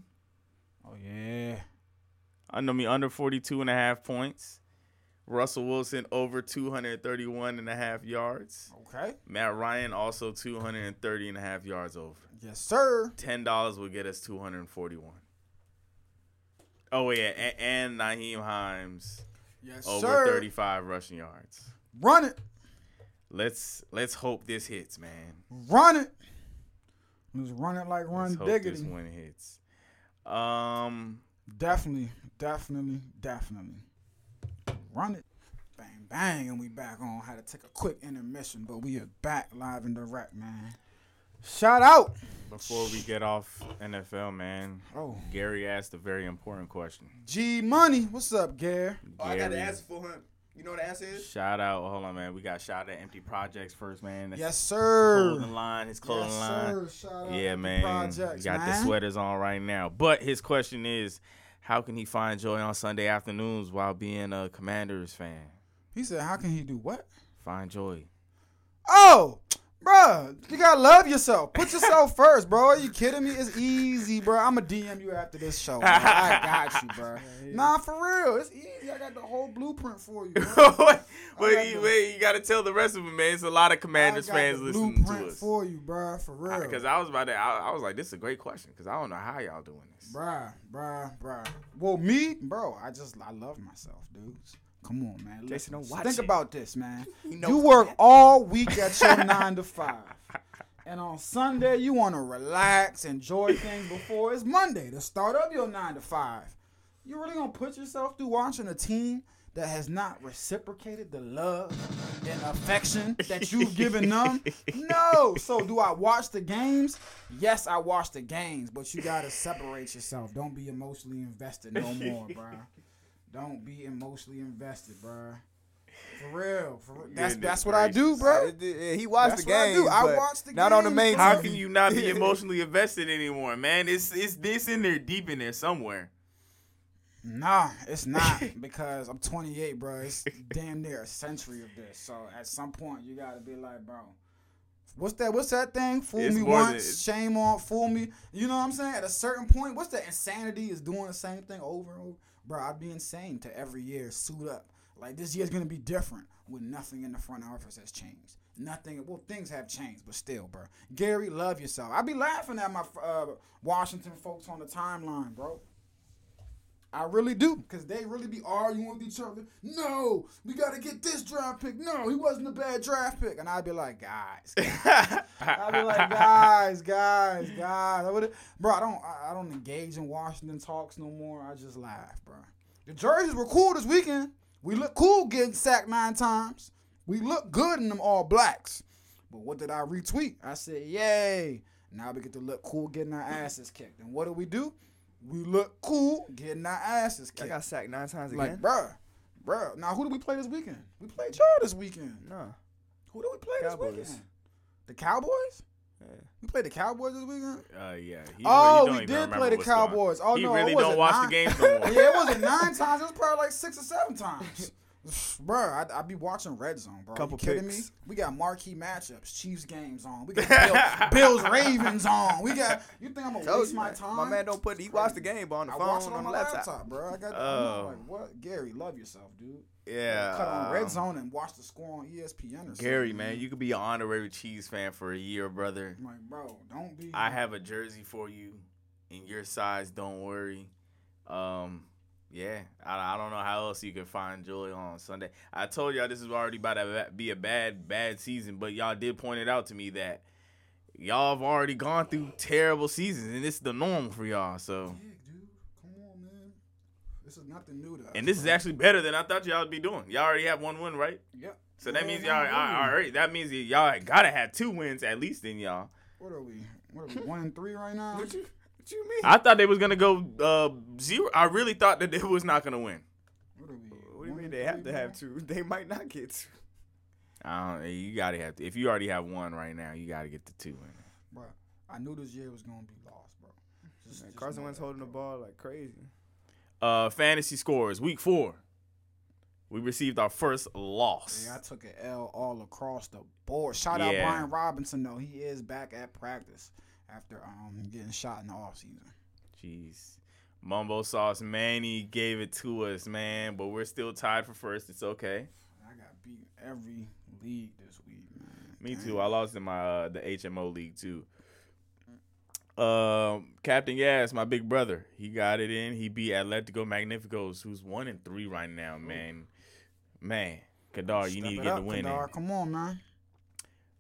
Oh, yeah. I know me under 42 and a half points. Russell Wilson over 231 and a half yards. Okay. Matt Ryan also 230 and a half yards over. Yes, sir. $10 will get us 241. Oh yeah, and, and Nyheim Hines Yes, over sir. 35 rushing yards. Run it. Let's let's hope this hits, man. Run it. Let's run it like run Let's hope this one hits. Um, Definitely, definitely, definitely. Run it. Bang, bang, and we back on. Had to take a quick intermission, but we are back live and direct, man. Shout out. before we get off NFL, man, Oh, Gary asked a very important question. G Money. What's up, Gary? Oh, I got to Gary, answer for him. You know what the answer is? Shout out, hold on, man. We got shout out Empty Projects first, man. That's Yes, sir. Clothing line, his clothing yes, line. sir. Shout out Yeah, man. Projects, got the sweaters on right now. But his question is, how can he find joy on Sunday afternoons while being a Commanders fan? He said, "How can he do what?" Find joy. Oh, bruh, you gotta love yourself. Put yourself first, bro. Are you kidding me? It's easy, bro. I'ma DM you after this show. Bro. I got you, bro. Nah, for real, it's easy. I got the whole blueprint for you. Wait, got wait, you got to tell the rest of them, man. It's a lot of Commanders fans listening to us. for you, bro. For real. Because I was about to, I, I was like, this is a great question because I don't know how y'all doing this. Bruh, bruh, bruh. Well, me, bro, I just I love myself, dudes. Come on, man. Jason, don't watch think it. about this, man. Knows You work that. all week at your nine to five. And on Sunday, you want to relax, enjoy things before it's Monday, the start of your nine to five. You really gonna put yourself through watching a team that has not reciprocated the love and affection that you've given them? No. So do I watch the games? Yes, I watch the games, but you gotta separate yourself. Don't be emotionally invested no more, bruh. Don't be emotionally invested, bruh. For real. For real. That's Goodness that's what I do, gracious. bro. Uh, yeah, He watched That's the what I game. do. I watched the Not on the main. bro. How can you not be emotionally invested anymore, man? It's it's this in there deep in there somewhere. Nah, it's not because I'm 28, bro. It's damn near a century of this. So at some point, you gotta be like, bro, what's that? What's that thing? Fool It's me once, shame on, fool me. You know what I'm saying? At a certain point, what's that? Insanity is doing the same thing over and over. Bro, I'd be insane to every year suit up. Like this year's gonna be different when nothing in the front office has changed. Nothing. Well, things have changed, but still, bro. Gary, love yourself. I'd be laughing at my uh, Washington folks on the timeline, bro. I really do, because they really be arguing with each other. No, we got to get this draft pick. No, he wasn't a bad draft pick. And I'd be like, guys. I'd be like, guys, guys, guys. I bro, I don't, I don't engage in Washington talks no more. I just laugh, bro. The jerseys were cool this weekend. We look cool getting sacked nine times. We look good in them all blacks. But what did I retweet? I said, yay. Now we get to look cool getting our asses kicked. And what do we do? We look cool getting our asses kicked. I got sacked nine times Like, again. bruh, bruh. Now, who do we play this weekend? We played y'all this weekend. no. Who do we play Cowboys. this weekend? The Cowboys? Yeah. We played the Cowboys this weekend? Uh, yeah. He, Oh, he we did play the what's going on. Cowboys. Oh, he no, really it was don't watch nine- the games no more. yeah, it wasn't nine times. It was probably like six or seven times. Bruh, I, I be watching Red Zone, bro. Couple you kidding picks. me? We got marquee matchups, Chiefs games on. We got Bill, Bills Ravens on. We got. You think I'm gonna Told waste you, my man. time? My man don't put. He watched the game but on the I phone watch it on, on the my laptop. laptop, bro. I got. Oh. I'm like, what? Gary, love yourself, dude. Yeah. Cut on Red Zone and watch the score on ESPN or something. Gary, something. man, you could be an honorary Chiefs fan for a year, brother. I'm like, bro, don't be. I have a jersey for you in your size. Don't worry. Um, Yeah, I, I don't know how else you can find joy on Sunday. I told y'all this is already about to be a bad, bad season, but y'all did point it out to me that y'all have already gone through terrible seasons, and it's the norm for y'all. So, Yeah, dude. Come on, man. This is nothing new to us. and this is actually better than I thought y'all would be doing. Y'all already have one win, right? Yep. So that means y'all yeah. all right. That means y'all gotta have two wins at least in y'all. What are we? What are we? One and three right now. What you mean? I thought they was gonna go uh, zero. I really thought that they was not gonna win. What are we? what do you mean they have to have two? They might not get two. I don't. You gotta have to. If you already have one right now, you gotta get the two. In. Bro, I knew this year was gonna be lost, bro. Just- Man, just Carson know Wentz that, holding the ball like crazy. Uh, fantasy scores week four. We received our first loss. Yeah, I took an L all across the board. Shout Yeah. out Brian Robinson though. He is back at practice after um getting shot in the offseason. Jeez. Mumbo sauce Manny gave it to us, man. But we're still tied for first. It's okay. I got beat every league this week, man. Me Dang. too. I lost in my uh, the HMO league too. Um, Captain Gas, my big brother, he got it in. He beat Atletico Magnificos, who's one and three right now, man. Man, Kadar, you Step need to get up, the win. Kadar. Come on, man.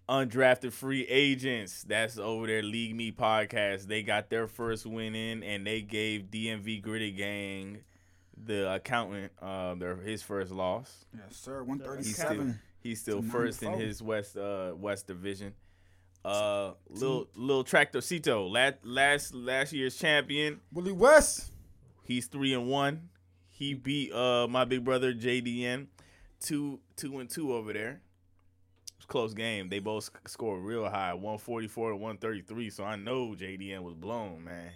Undrafted free agents. That's over there, League Me podcast. They got their first win in, and they gave DMV Gritty Gang, the accountant, uh, their his first loss. Yes, sir. One He's still he's still first in his West uh West Division. Uh, little little Tractorcito, last last last year's champion. Willie West. He's three and one. He beat uh my big brother JDN, two two and two over there. It was a close game. They both sc- scored real high, one forty four to one thirty three. So I know JDN was blown, man.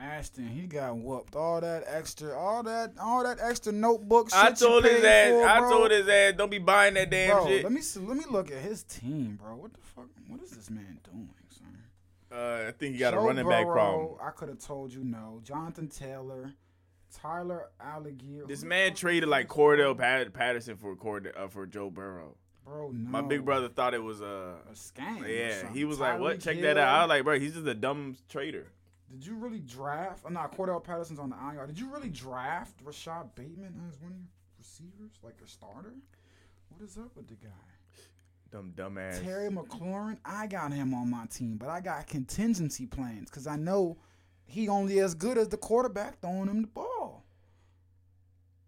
Ashton, he got whooped. All that extra, all that, all that extra notebook shit. I told his ass. for, I told his ass, don't be buying that damn bro, shit. let me see, let me look at his team, bro. What the fuck? What is this man doing, son? uh, I think he got a Joe running back Burrow, problem. I could have told you no. Jonathan Taylor, Tyler Allgeier. This man traded like Cordarrelle? Pat- Patterson for Cord uh, for Joe Burrow. Bro, no. My big brother thought it was uh a scam. yeah. He was like, "What? Check Hill. that out." I was like, "Bro, he's just a dumb trader." Did you really draft? I'm not Cordarrelle Patterson's on the IR. Did you really draft Rashod Bateman as one of your receivers, like your starter? What is up with the guy? Dumb dumbass. Terry McLaurin, I got him on my team, but I got contingency plans because I know he only as good as the quarterback throwing him the ball.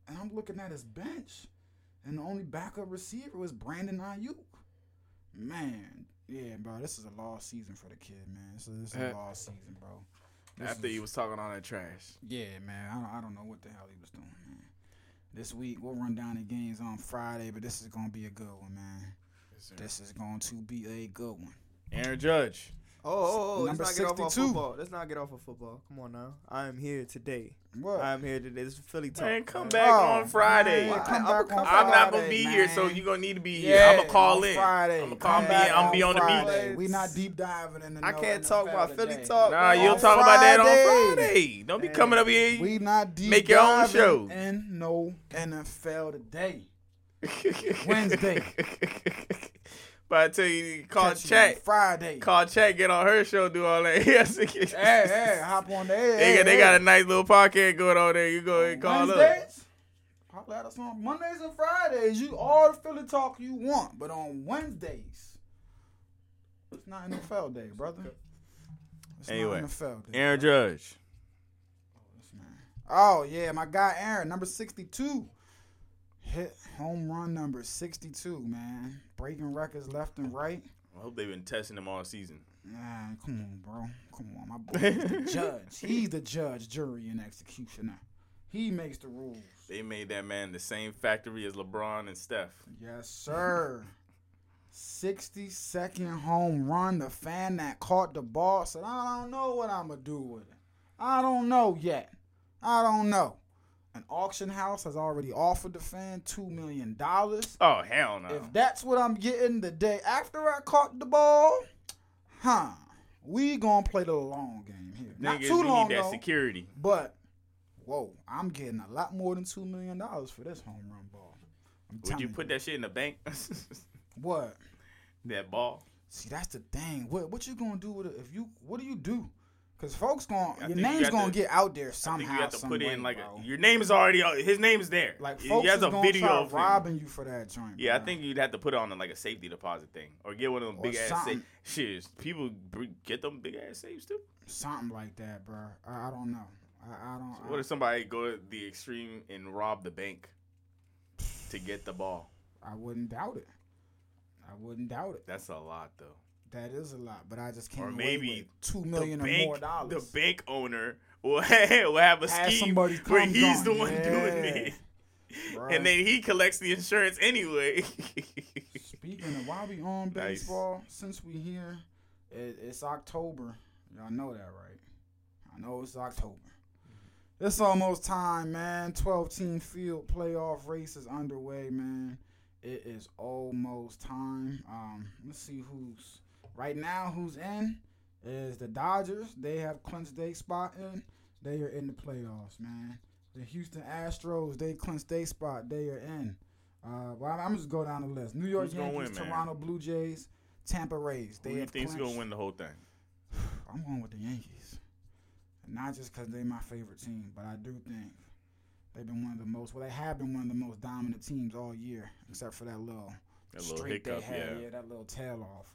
And I'm looking at his bench, and the only backup receiver was Brandon Aiyuk. Man, yeah, bro, this is a lost season for the kid, man. So this is a Uh, lost season, bro. This After is- he was talking all that trash. yeah, man. I don't, I don't know what the hell he was doing, man. This week we'll run down the games on Friday, but this is gonna be a good one, man. This is going to be a good one. Aaron Judge. Oh, oh, oh, oh let's Number not get off of 62. football. Let's not get off of football. Come on now. I am here today. What? I am here today. This is Philly talk. Man, come man. back Oh, on Friday. man, Why? come I'ma back come on I'm not gonna Friday, be here, so you're gonna need to be here. Yeah, I'm gonna call on in. Friday. I'm gonna call me. I'm on be on the Friday. beat. We not deep diving in the I can't talk about Philly today. talk. Nah, you'll On talk about that on Friday. Friday. Don't be Hey. coming up here. We not deep Make your own show. And no NFL today. Wednesday. But I tell you, call Catch chat. Friday. Call chat. Get on her show. Do all that. Yes. hey, hey, hop on there. They, hey, got, they got a nice little podcast going on there. You go and call up. Wednesdays, holla at us on Mondays and Fridays. You all the Philly talk you want, but on Wednesdays, it's not NFL day, brother. It's Anyway, not NFL day. Aaron Judge. Oh, oh yeah, my guy Aaron, number sixty-two, hit home run number sixty-two. Man, breaking records left and right. I hope they've been testing him all season. Man, come on, bro. Come on, my boy the judge. He's the judge, jury, and executioner. He makes the rules. They made that man the same factory as LeBron and Steph. Yes, sir. 60 second home run. The fan that caught the ball said, I don't know what I'm going to do with it. I don't know yet. I don't know. An auction house has already offered the fan $2 million. Oh hell no! If that's what I'm getting the day after I caught the ball, huh? We gonna play the long game here. Not Niggas too need long that though, security. but whoa, I'm getting a lot more than two million dollars for this home run ball. I'm Would you put that shit in the bank? what? that ball. See, that's the thing. What what you gonna do with it if you? What do you do? Cause folks going I your think you name's gonna to- get out there I somehow. think you have to put way, in like a, your name is already uh, his name is there. like he folks has is a gonna video try of him. you for that joint. Yeah, I think you'd have to put it on like a safety deposit thing, or get one of them Or big ass safes. Shit, people get them big ass safes too. something like that, bro. I, I don't know. I, I don't. What I, if somebody go to the extreme and rob the bank to get the ball? I wouldn't doubt it. I wouldn't doubt it. That's a lot though. That is a lot, but I just can't. Or maybe two million the or more dollars. The bank owner will have, will have a Have scheme where he's the one doing Yeah. it, Bruh. and then he collects the insurance anyway. Speaking of while we on Nice. baseball, since we here, it, it's October. Y'all know that, right? I know it's October. It's almost time, man. 12 team field playoff race is underway, man. It is almost time. Um, let's see who's right now. Who's in is the Dodgers. They have clinched their spot in. They are in the playoffs, man. The Houston Astros. They clinched their spot. They are in. Uh, well, I'm just go down the list. New York Who's Yankees, win? Toronto Blue Jays, Tampa Rays. They Who do you think's clinched. gonna win the whole thing? I'm going with the Yankees. Not just because they're my favorite team, but I do think they've been one of the most, well, they have been one of the most dominant teams all year, except for that little That little streak hiccup, they had, yeah. that little tail off.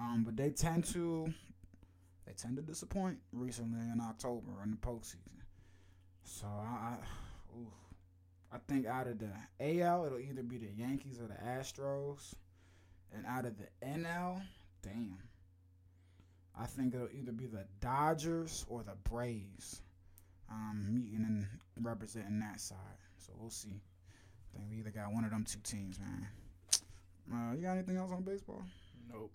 Um, but they tend to, they tend to disappoint recently in October in the postseason. So I, I, oof. I think out of the AL, it'll either be the Yankees or the Astros, and out of the NL, damn. I think it'll either be the Dodgers or the Braves um, meeting and representing that side. So we'll see. I think we either got one of them two teams, man. Uh, you got anything else on baseball? Nope.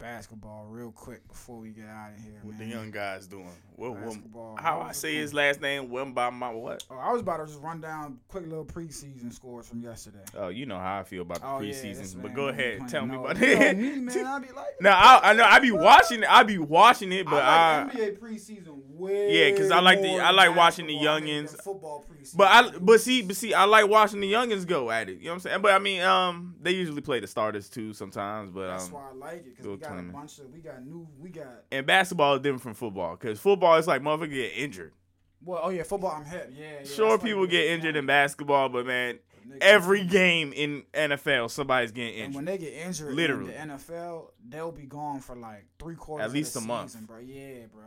Basketball, real quick before we get out of here, What man. the young guys doing? What, what, Basketball. how What I say his last name? Wemba what? Oh, I was about to just run down quick little preseason scores from yesterday. Oh, you know how I feel about the Oh yeah, preseasons, but go ahead, tell me no- about You know it. me, man, I be like, No, I, I know I be watching it. I be watching it, but I I, like NBA preseason way. Yeah, 'cause I like the- I like watching the. I youngins. football preseason. but I, but see, but see, I like watching the youngins go at it. You know what I'm saying? But I mean, um, they usually play the starters too sometimes. But that's um, why I like it because got a bunch of we got new we got and basketball is different from football because football is like motherfucker get injured. well oh yeah football I'm hip yeah, yeah Sure, that's like people get injured in basketball, but man, every game in NFL somebody's getting and injured. when they get injured Literally. in the NFL they'll be gone for like three quarters At least of a the month. season, bro yeah bro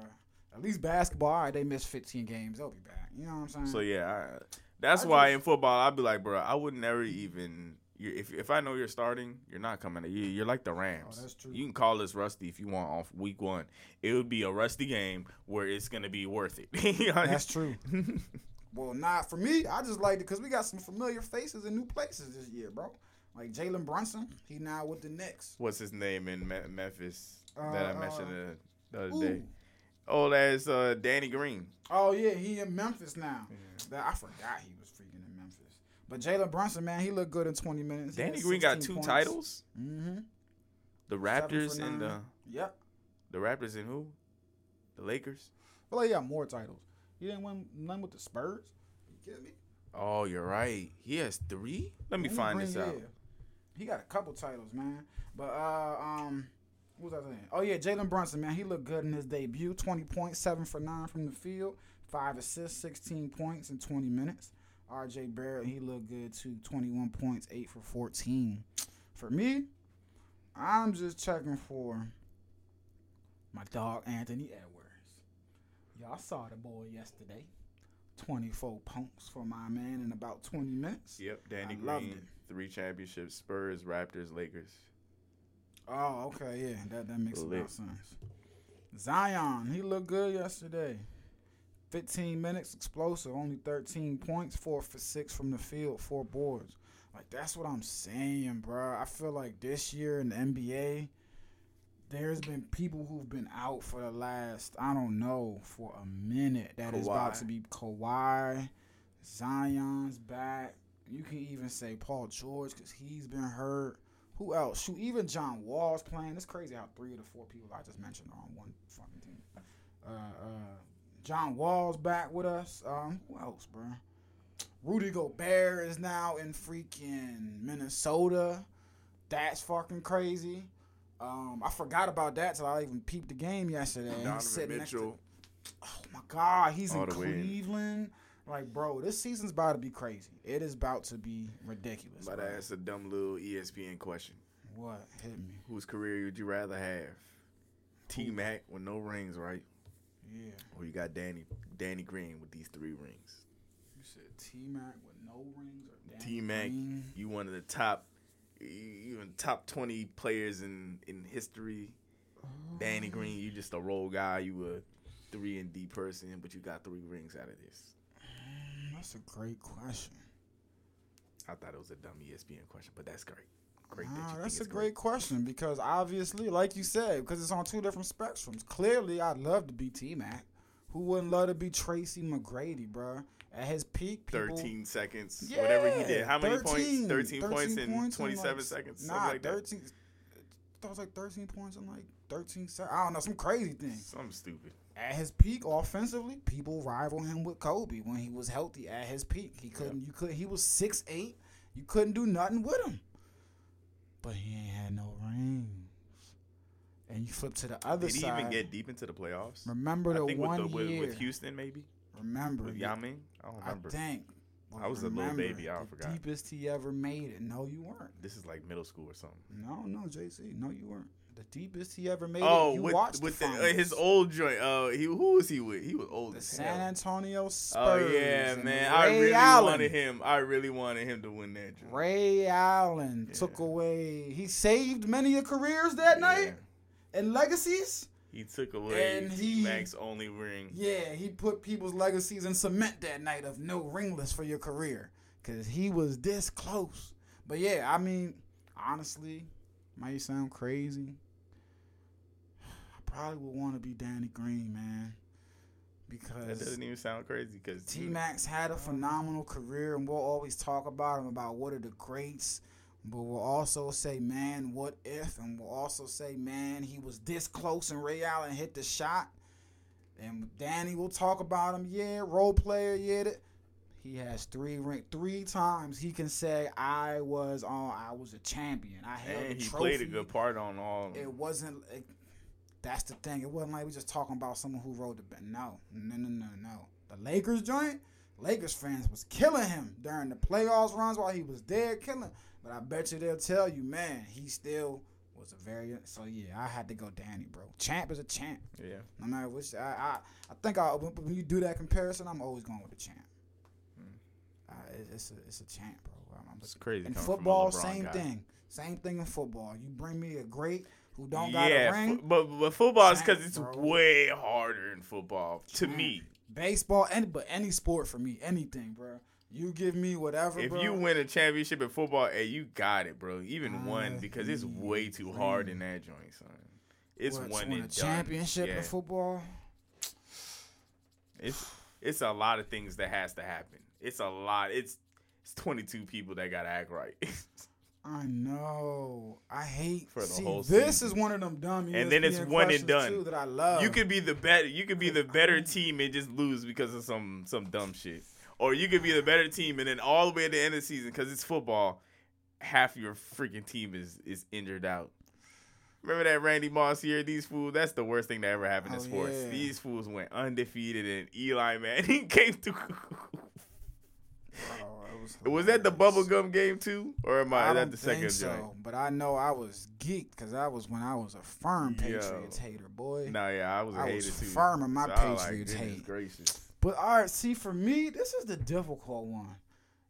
at least basketball all right they miss 15 games they'll be back you know what I'm saying So yeah, I, that's I why just- in football I'd be like, bro, I would never even. If if I know you're starting, you're not coming. You, you're like the Rams. Oh, that's true. You can call this rusty if you want off week one. It would be a rusty game where it's gonna be worth it. You know? That's true. well, not for me. I just like it because we got some familiar faces in new places this year, bro. Like Jalen Brunson, he now with the Knicks. What's his name in Me- Memphis Uh, that I uh, mentioned the, the other Ooh. day? Oh, that's uh, Danny Green. Oh yeah, he in Memphis now. That, I forgot he was freaking in Memphis. But Jalen Brunson, man, he looked good in 20 minutes. Danny Green got two points. titles. Mm-hmm. The Raptors and the. Yep. the Raptors and who? The Lakers. Well, he got more titles. He didn't win none with the Spurs. You kidding me? Oh, you're right. He has three. Let me Danny find Green, this out. yeah. He got a couple titles, man. But uh um what was I saying? Oh yeah, Jalen Brunson, man, he looked good in his debut. Twenty points, seven for nine from the field, five assists, sixteen points in twenty minutes. RJ Barrett, he looked good too. Twenty one points, eight for fourteen. For me, I'm just checking for my dog Anthony Edwards. Y'all saw the boy yesterday. 24 points for my man in about 20 minutes. Yep, Danny I Green, three championships: Spurs, Raptors, Lakers. Oh, okay, yeah, that that makes a lot of sense. Zion, he looked good yesterday. 15 minutes, explosive, only 13 points, four for six from the field, four boards. Like that's what I'm saying, bro. I feel like this year in the NBA, there's been people who've been out for the last, I don't know, for a minute. that That is about to be Kawhi, Zion's back. You can even say Paul George because he's been hurt. Who else? Shoot, even John Wall's playing. It's crazy how three of the four people I just mentioned are on one fucking team. Uh, uh, John Wall's back with us. Um, who else, bro? Rudy Gobert is now in freaking Minnesota. That's fucking crazy. Um, I forgot about that till I even peeped the game yesterday. He's Donovan sitting next to- Mitchell. Oh my God, he's All in the way. Cleveland. Like, bro, this season's about to be crazy. It is about to be ridiculous. But that's a dumb little ESPN question. What hit me? Whose career would you rather have? T Mac with no rings, right? Yeah, Or you got Danny Danny Green with these three rings. you said T Mac with no rings or Danny T Mac, you one of the top, even top twenty players in in history. Oh. Danny Green, you just a role guy. You a three and D person, but you got three rings out of this. Mm, that's a great question. I thought it was a dumb ESPN question, but that's great. Great. That ah, you that's a great question because obviously, like you said, because it's on two different spectrums. Clearly, I'd love to be T Mac. Who wouldn't love to be Tracy McGrady, bro? At his peak, people, 13 seconds, whatever he did. How many 13, points? 13, points in points 27 like- seconds. Nah, like that. 13. I it was like 13 points in like 13 seconds. I don't know, some crazy thing. Something stupid. At his peak offensively, people rival him with Kobe when he was healthy at his peak. He couldn't, you could, he was six eight. You couldn't do nothing with him. But he ain't had no rings. And you flip to the other side. Did he even get deep into the playoffs? remember I the one with, the, year. with Houston, maybe? remember With Yao Ming? I don't I remember. think. I was a little baby, I the forgot. Deepest he ever made it. No, you weren't. This is like middle school or something. No, no, JC. No, you weren't. The deepest he ever made Oh, it. You with, watched with the the, uh, his old joint. Uh, he who was he with? He was old the San. Antonio Spurs. Oh yeah, man! I really Allen. wanted him. I really wanted him to win that joint. Ray Allen Yeah. took away. He saved many of careers that night and legacies. He took away And he- Max only ring. Yeah, he put people's legacies in cement that night of no ringless for your career because he was this close. But yeah, I mean, honestly, might sound crazy. Probably would want to be Danny Green, man, Because That doesn't even sound crazy because T Max had a phenomenal career, and we'll always talk about him about what are the greats. But we'll also say, man, what if? And we'll also say, man, he was this close, and Ray Allen hit the shot. And Danny will talk about him, yeah, role player, yeah. He has three ring, three times he can say, I was on, I was a champion. I held and a he trophy. played a good part on all. It wasn't. That's the thing. It wasn't like we just talking about someone who rode the. No, no, no, no, no. The Lakers joint. Lakers fans was killing him during the playoffs runs while he was there, killing. But I bet you they'll tell you, man, he still was a very. So yeah, I had to go Danny, bro. Champ is a champ. yeah, No matter which, I, I, I think I, when, you do that comparison, I'm always going with the champ. Uh, it, it's a, it's a champ, bro. I'm, I'm it's crazy. in coming from a football, same guy. thing. Same thing in football. You bring me a great who don't got yeah, a ring. fo- but but football is because it's bro. way harder in football to me. Baseball, any but any sport for me, anything, bro. You give me whatever, If bro. you win a championship in football, hey, you got it, bro. Even one because it's way too hard in that joint, son. It's what, one win a championship Yeah. in football. It's it's a lot of things that has to happen. It's a lot. It's it's 22 people that gotta act right. I know. I hate. For the see, whole this season. is one of them dumb. And then it's one and done. Too, that I love. you could be the better. You could be the better team and just lose because of some some dumb shit. Or you could be the better team and then all the way at the end of the season because it's football, half your freaking team is is injured out. Remember that Randy Moss here? These fools. That's the worst thing that ever happened in Oh, sports. yeah. These fools went undefeated and Eli man he came through. Oh, was, Was that the bubblegum game too, or am I, I that the think second so, joint? but I know I was geeked because that was when I was a firm Yo. Patriots hater, boy. No, yeah, I was a I was too. firm in my So Patriots goodness hate. Gracious. But all right, see, for me, this is the difficult one.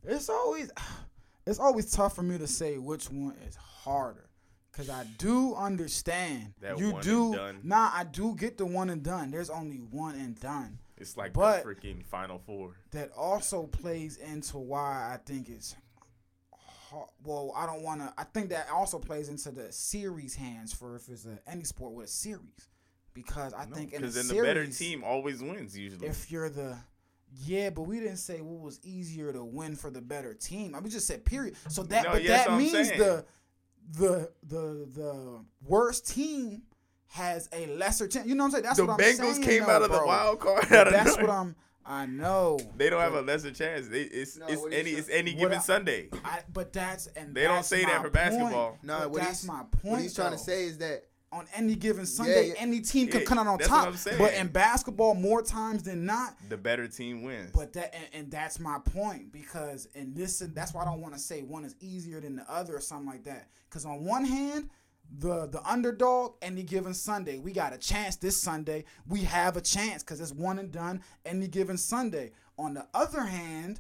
It's always, it's always tough for me to say which one is harder, cause I do understand. That you one and do, done. nah, I do get the one and done. There's only one and done. It's like But- the freaking Final Four. That also plays into why I think it's. Well, I don't want to. I think that also plays into the series hands for if it's a, any sport with a series, because I think in a Because then the better team always wins usually. if you're the yeah, but we didn't say what was easier to win for the better team. I mean, we just said period. So that, No, but yeah, that means saying. the the the the worst team has a lesser chance. You know what I'm saying? That's the what I'm Bengals saying. came though, out of the wild card. Out of That's what I'm. I know. They don't have a lesser chance. They, it's No, it's any trying- it's any given I- Sunday. I, but that's and They don't say that my for point. basketball. No, But what that's my point. what he's trying to say is that on any given Sunday, yeah. any team can Yeah, come out on that's what top. I'm saying. But in basketball, more times than not, The better team wins. but that and, and that's my point because in this that's why I don't want to say one is easier than the other or something like that. Because on one hand, the the underdog any given Sunday, we got a chance this Sunday. We have a chance because it's one and done any given Sunday. On the other hand,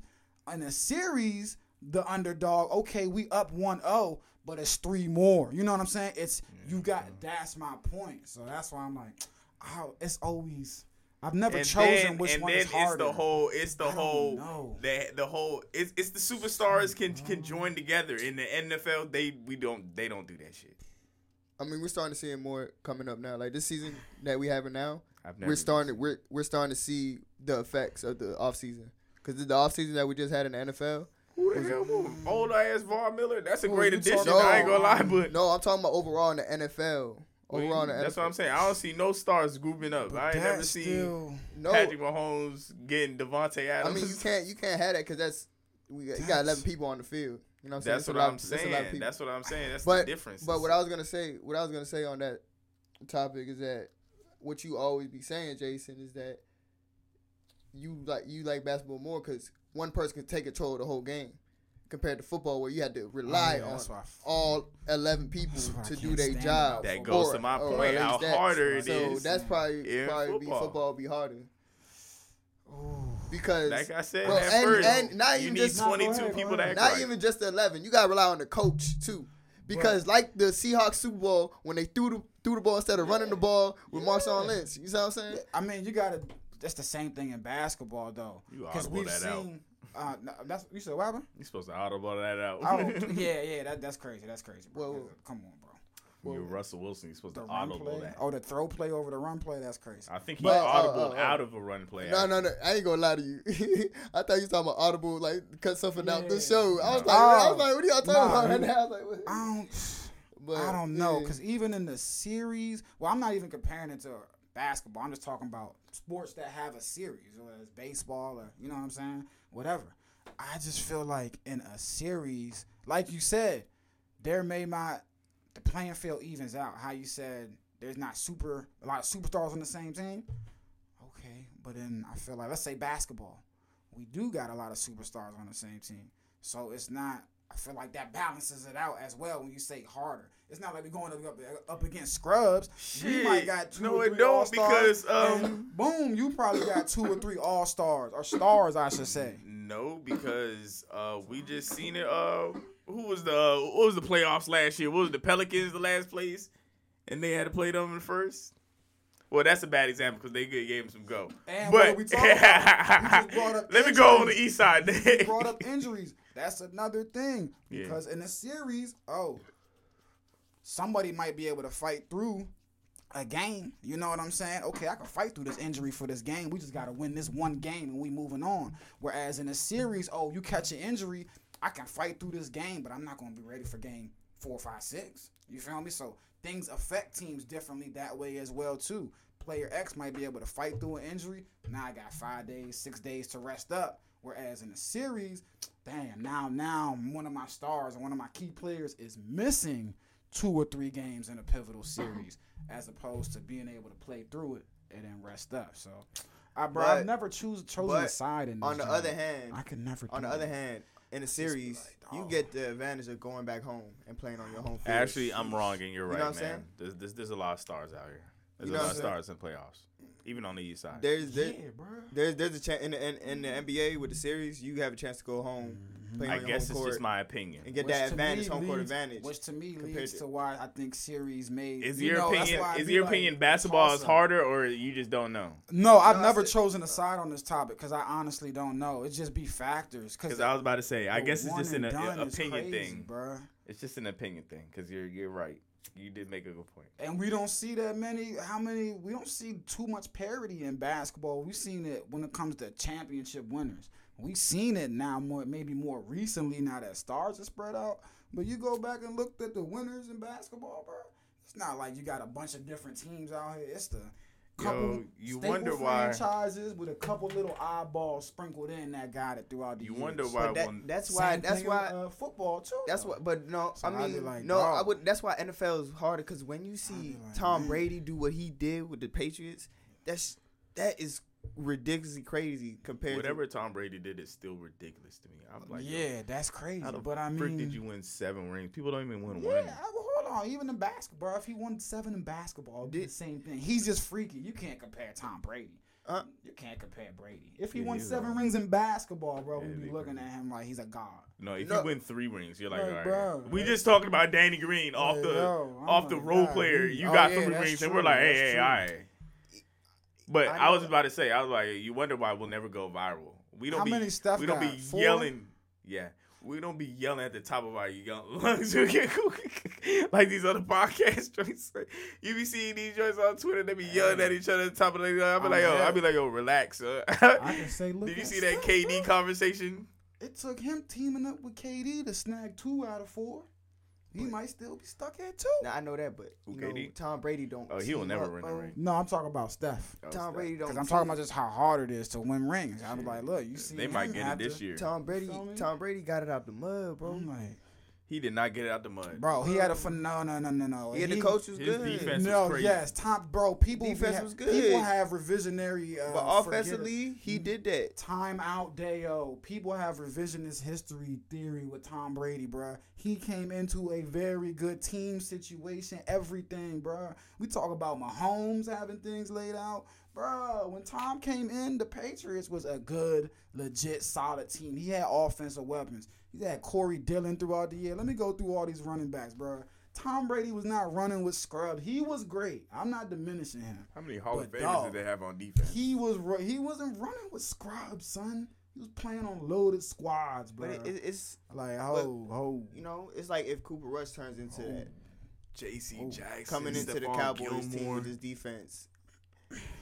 in a series, the underdog, okay, we up 1-0, but it's three more. You know what I'm saying? It's you got that's my point. So that's why I'm like, oh, it's always I've never and chosen then, which and one then is harder. it's the whole it's the whole know. the the whole it's it's the superstars can can oh. join together in the NFL they we don't they don't do that shit. I mean, we're starting to see it more coming up now. Like this season that we having now, we're starting. We're we're starting to see the effects of the off season because the off season that we just had in the NFL. Who the hell moved? Old ass Von Miller. That's a Who great addition. talking I ain't gonna lie, but No, I'm talking about overall in the NFL. Overall in the that's NFL. what I'm saying. I don't see no stars grouping up. But I ain't never that's seen No, Patrick Mahomes getting Davante Adams. I mean you can't you can't have that because that's we got, you got 11 people on the field. You know what I'm saying? That's It's a what lot- I'm it's a lot of saying. people. That's what I'm saying. That's the difference. but what I was gonna say, what I was gonna say on that topic is that what you always be saying, Jason, is that you like you like basketball more because one person can take control of the whole game compared to football where you had to rely Oh, yeah, on that's why I f- all 11 people That's what I to do their job. about That goes to my or point, at how least that. harder it so is that's probably in probably be football. football be harder Ooh. Because like I said Well, at and- first, and not you even need just- 22 people that Not right. even just the eleven. You gotta rely on the coach too, because like the Seahawks Super Bowl when they threw the threw the ball instead of running the ball with Marshawn Lynch. You see what I'm saying? I mean, you gotta. That's the same thing in basketball, though. You Because audible we've that out. Uh, no, that's you said what happened? You're supposed to audible that out. Oh, yeah, yeah. That that's crazy. That's crazy. Bro. Whoa, whoa. Come on, bro. You're Russell Wilson. You're supposed to run audible play. that. Oh, the throw play over the run play. That's crazy. I think he But, uh, audible uh, uh, out of a run play. No, no, no. I ain't gonna lie to you. I thought you was talking about audible, like cut something out the show. I was No. like, I Oh. was like, what are y'all talking Nah, about right now? I like, what? I don't. But, I don't know yeah. because even in the series, well, I'm not even comparing it to basketball. I'm just talking about sports that have a series, whether it's baseball or you know what I'm saying, whatever. I just feel like in a series, like you said, there may not the playing field evens out. How you said there's not super a lot of superstars on the same team. Okay, but then I feel like let's say basketball, we do got a lot of superstars on the same team, so it's not. I feel like that balances it out as well when you say harder. It's not like we're going up, up against scrubs. You might got two No, or it three all-stars, because, um, boom, you probably got two or three all stars or stars, I should say. No, because uh, we just seen it. Uh, who was the what was the playoffs last year? What was the Pelicans the last place, and they had to play them in the first. Well, that's a bad example because they gave him some go. And but what we talking about? We just brought up let me go on the east side. You brought up injuries. That's another thing Yeah. because in a series, oh, somebody might be able to fight through a game. You know what I'm saying? Okay, I can fight through this injury for this game. We just got to win this one game and we moving on. Whereas in a series, oh, you catch an injury, I can fight through this game, but I'm not going to be ready for game four, five, six. You feel me? So things affect teams differently that way as well too. Player X might be able to fight through an injury. Now I got five days, six days to rest up. Whereas in a series, damn, now now one of my stars and one of my key players is missing two or three games in a pivotal series, as opposed to being able to play through it and then rest up. So, I bro, I've never choose chosen a side in this. on the other hand, I could never. on the other hand, in a series, like, you get the advantage of going back home and playing on your home field. Actually, I'm wrong, and you're You right, know what man. saying? There's, there's there's a lot of stars out here. There's You a lot of stars in playoffs, even on the east side. There's there, Yeah, bro. there's there's a chance in the in, in the NBA with the series, you have a chance to go home, play I guess it's just my opinion. and get Which that advantage, me home court leads- advantage. Which to me compared leads to- to why I think series made. Is you your know, opinion is your like, opinion basketball is harder, or you just don't know? No, I've No, never chosen a side on this topic because I honestly don't know. It just be factors. Because I was about to say, I guess it's just an and done is opinion crazy, thing. bruh. It's just an opinion thing. Because you're you're right. You did make a good point. And we don't see that many. How many? We don't see too much parity in basketball. We've seen it when it comes to championship winners. We've seen it now more, maybe more recently. Now that stars are spread out, but you go back and look at the winners in basketball, bro. It's not like you got a bunch of different teams out here. It's the couple Yo, you staple wonder why- franchises with a couple little eyeballs sprinkled in that got it throughout the You years. wonder why that, one. that's why. That's thing why. in, uh, football too. That's though. what, but no, So I mean, like, no, I would. That's why NFL is harder because when you see like, Tom man. Brady do what he did with the Patriots, that's that is ridiculously crazy compared Whatever Tom Brady did is still ridiculous to me. I'm like, yo, yeah, that's crazy. how the But I mean, frick did you win seven rings? People don't even win Yeah, one. I- well, hold on. Even in basketball, if he won seven in basketball, Did- the same thing. He's just freaky. You can't compare Tom Brady. Uh, you can't compare Brady. If he Yeah, won seven all- rings in basketball, bro, Yeah, we'd be looking crazy. at him like he's a god. No, if No. you win three rings, you're like, Like, all right. bro, we just talking about Danny Green off Like, the yo, off the role God, player. You oh, got yeah, three that's rings, and we're like, hey, that's hey, true. all right. But I I, was about to say, I was like, you wonder why we'll never go viral. We don't How be, many Steph we don't be Four? yelling. Yeah, we don't be yelling at the top of our lungs like these other podcast joints. You be seeing these joints on Twitter, they be yelling at each other at the top of the. I be Oh, like, yo, yeah. I be like, yo, relax. Uh. I can say, look. Did you see that KD conversation? It took him teaming up with KD to snag two out of four. He might still be stuck at two. Now I know that, but Who, you know, KD? Tom Brady don't. Oh, he will never up, win a bro. ring. No, I'm talking about Steph. Oh, Tom Steph. Brady don't. Because I'm talking about just how hard it is to win rings. I'm like, look, you see, They might get it this year. Tom Brady. Tom Brady got it out the mud, bro. I'm like, He did not get it out the mud. bro, he had a fun. No, no, no, no, no. Yeah, the coach was his good. defense- was No, crazy. yes, Tom, bro. People Defense ha- was good. People have revisionary. Uh, but forget- offensively, he did that. Time out, Deo. People have revisionist history theory with Tom Brady, bro. He came into a very good team situation, everything, bro. We talk about Mahomes having things laid out. bro. when Tom came in, the Patriots was a good, legit, solid team. He had offensive weapons. He had Corey Dillon throughout the year. Let me go through all these running backs, bro. Tom Brady was not running with scrub. He was great. I'm not diminishing him. How many Hall of But Famers dog, did they have on defense? He was ru- he wasn't running with scrubs, son. He was playing on loaded squads, bro. But it, it, it's like ho ho. you know, it's like if Cooper Rush turns into oh. that J.C. Oh, Jackson coming into the Stephon Cowboys team with his defense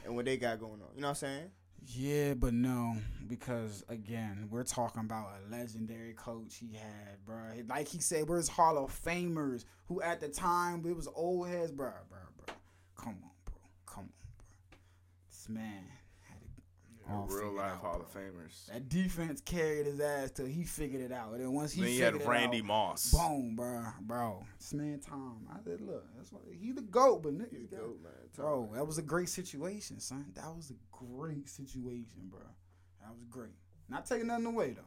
and what they got going on. You know what I'm saying? Yeah, but no, because again, we're talking about a legendary coach he had, bro. Like he said, we're his Hall of Famers who at the time it was old heads, bro, bro, bro. Come on, bro. Come on, bro. This man all Real figured life out, Hall bro. of Famers. That defense carried his ass till he figured it out. And then once he then you figured had it Randy out, Moss. Boom, bro, bro. This man Tom. I said, look, that's what he the goat, but niggas got man. Bro, that was a great situation, son. That was a great situation, bro. That was great. Not taking nothing away though,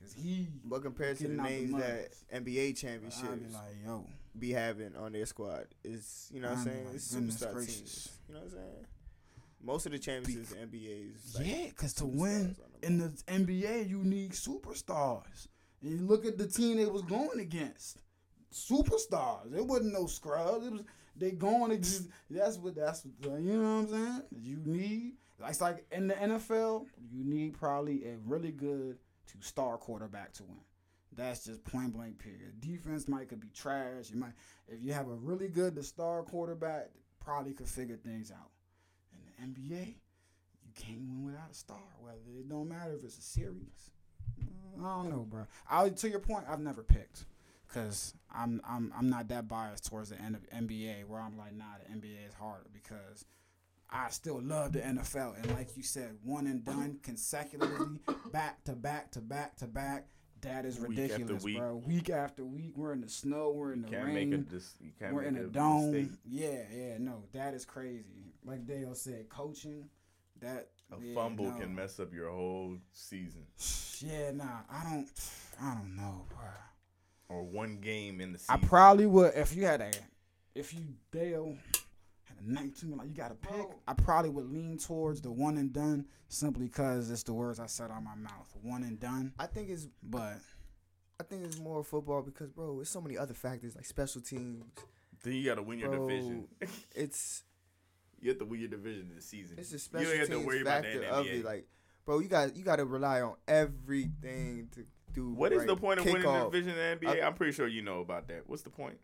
cause he. But compared to the Getting out the names that NBA I'd championships be like, yo, be having on their squad is, you know what I'm I'm saying? like, It's superstar teams. You know what I'm saying? Most of the champions in the NBA is like yeah, cause to win the in the NBA, you need superstars. And you look at the team they was going against, superstars. It wasn't no scrubs. It was they going against. That's what that's what you know what I'm saying. You need. It's like in the NFL, you need probably a really good to star quarterback to win. That's just point blank period. Defense might could be trash. You might if you have a really good to star quarterback, probably could figure things out. The NBA, you can't win without a star. Whether it don't matter if it's a series. I don't know, bro. I to your point, I've never picked because I'm I'm I'm not that biased towards the end of NBA where I'm like, nah, the NBA is harder because I still love the NFL and like you said, one and done consecutively, back to back to back to back. That is Week ridiculous, week. bro. Week after week, we're in the snow, we're in the Can't rain make a you we're in a a dome. mistake. Yeah, yeah, no, that is crazy. Like Dale said, coaching, that A yeah, fumble no. can mess up your whole season Yeah, nah, I don't, I don't know, bro. or one game in the season. I probably would if you had a, if you Dale had a night to me like you got to pick. Bro. I probably would lean towards the one and done simply because it's the words I said on my mouth, one and done. I think it's But I think it's more football because bro, there's so many other factors like special teams. then you got to win your Bro, division. It's you have to win your division this season. it's a you special don't have to teams worry about that factor of NBA. it. Like, bro, you got you got to rely on everything to do. what is right. the point of winning the division in the NBA? I- I'm pretty sure you know about that. What's the point?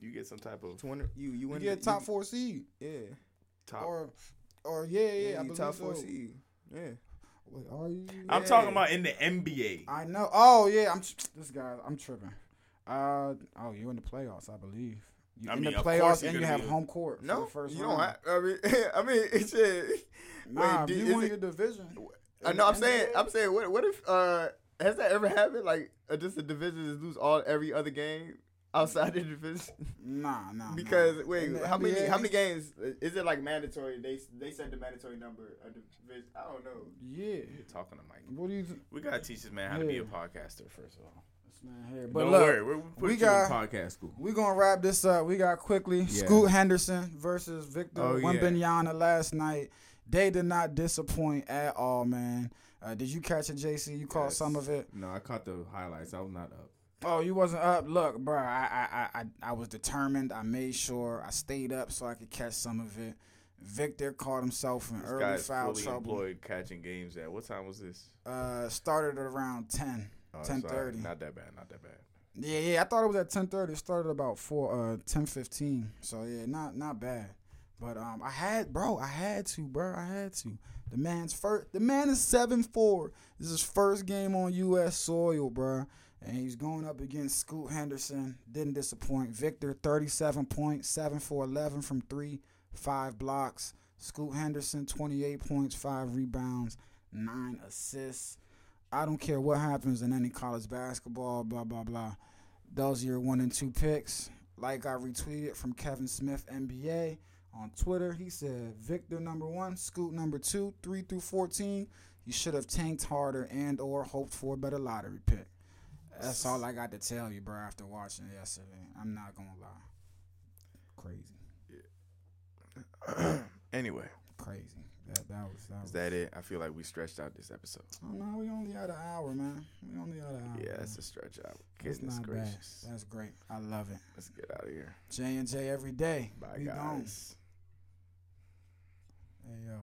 You get some type of It's one- you you you win get the- top you- four seed Yeah, top. or, or yeah, yeah, yeah, I you believe top four so. seed. Yeah, Wait, are you? I'm Yeah. talking about in the NBA. I know. Oh yeah, I'm this guy. I'm tripping. Uh oh, you in the playoffs, I believe. You I in mean, the playoffs and you have be- home court. for No, the first you round. don't have. I mean, I mean, it's shit. Nah, Wait, do- you is win it- your division. I know. the I'm saying. I'm saying. What? What if? Uh, has that ever happened? Like, uh, just the division is lose all every other game outside the division? Nah, nah. nah. Because wait, In the how many? How many games uh, is it? Like mandatory? They they set the mandatory number of division. I don't know. Yeah. You're talking to Mike. What do you think? We gotta teach this man how to be a podcaster first of all. Man here. But Don't look, worry, we're, we're we got- podcast school. we gonna wrap this up. We got quickly Yeah. Scoot Henderson versus Victor Oh, yeah. Last night. They did not disappoint at all, man. Uh, did you catch it, JC? You caught Yes. some of it. No, I caught the highlights. I was not up. Oh, you wasn't up. Look, bro, I, I, I, I, I was determined. I made sure I stayed up so I could catch some of it. Victor caught himself in This early foul fully trouble. employed catching games at what time was this? Uh, started at around ten. Oh, it's all right. 10:30. Not that bad. Not that bad. Yeah, yeah. I thought it was at ten thirty. It started about four, uh, ten fifteen. So yeah, not not bad. But um, I had, bro, I had to, bro, I had to. The man's first. The man is seven four. This is his first game on U.S. soil, bro, and he's going up against Scoot Henderson. Didn't disappoint. Victor thirty seven points, seven for eleven from three, five blocks. Scoot Henderson twenty eight points, five rebounds, nine assists. I don't care what happens in any college basketball, blah blah blah. Those are your one and two picks. Like I retweeted from Kevin Smith NBA on Twitter. He said Victor number one, Scoot number two, three through fourteen. You should have tanked harder and or hoped for a better lottery pick. That's all I got to tell you, bro. After watching yesterday, I'm not gonna lie. Crazy, Yeah. anyway, crazy. That that was that was. is that it? I feel like we stretched out this episode. Oh no, we only had an hour, man. We only had an hour. Yeah, man. that's a stretch out. Goodness gracious. bad. That's great. I love it. Let's get out of here. J and J every day. Bye, we gone. guys. Hey yo.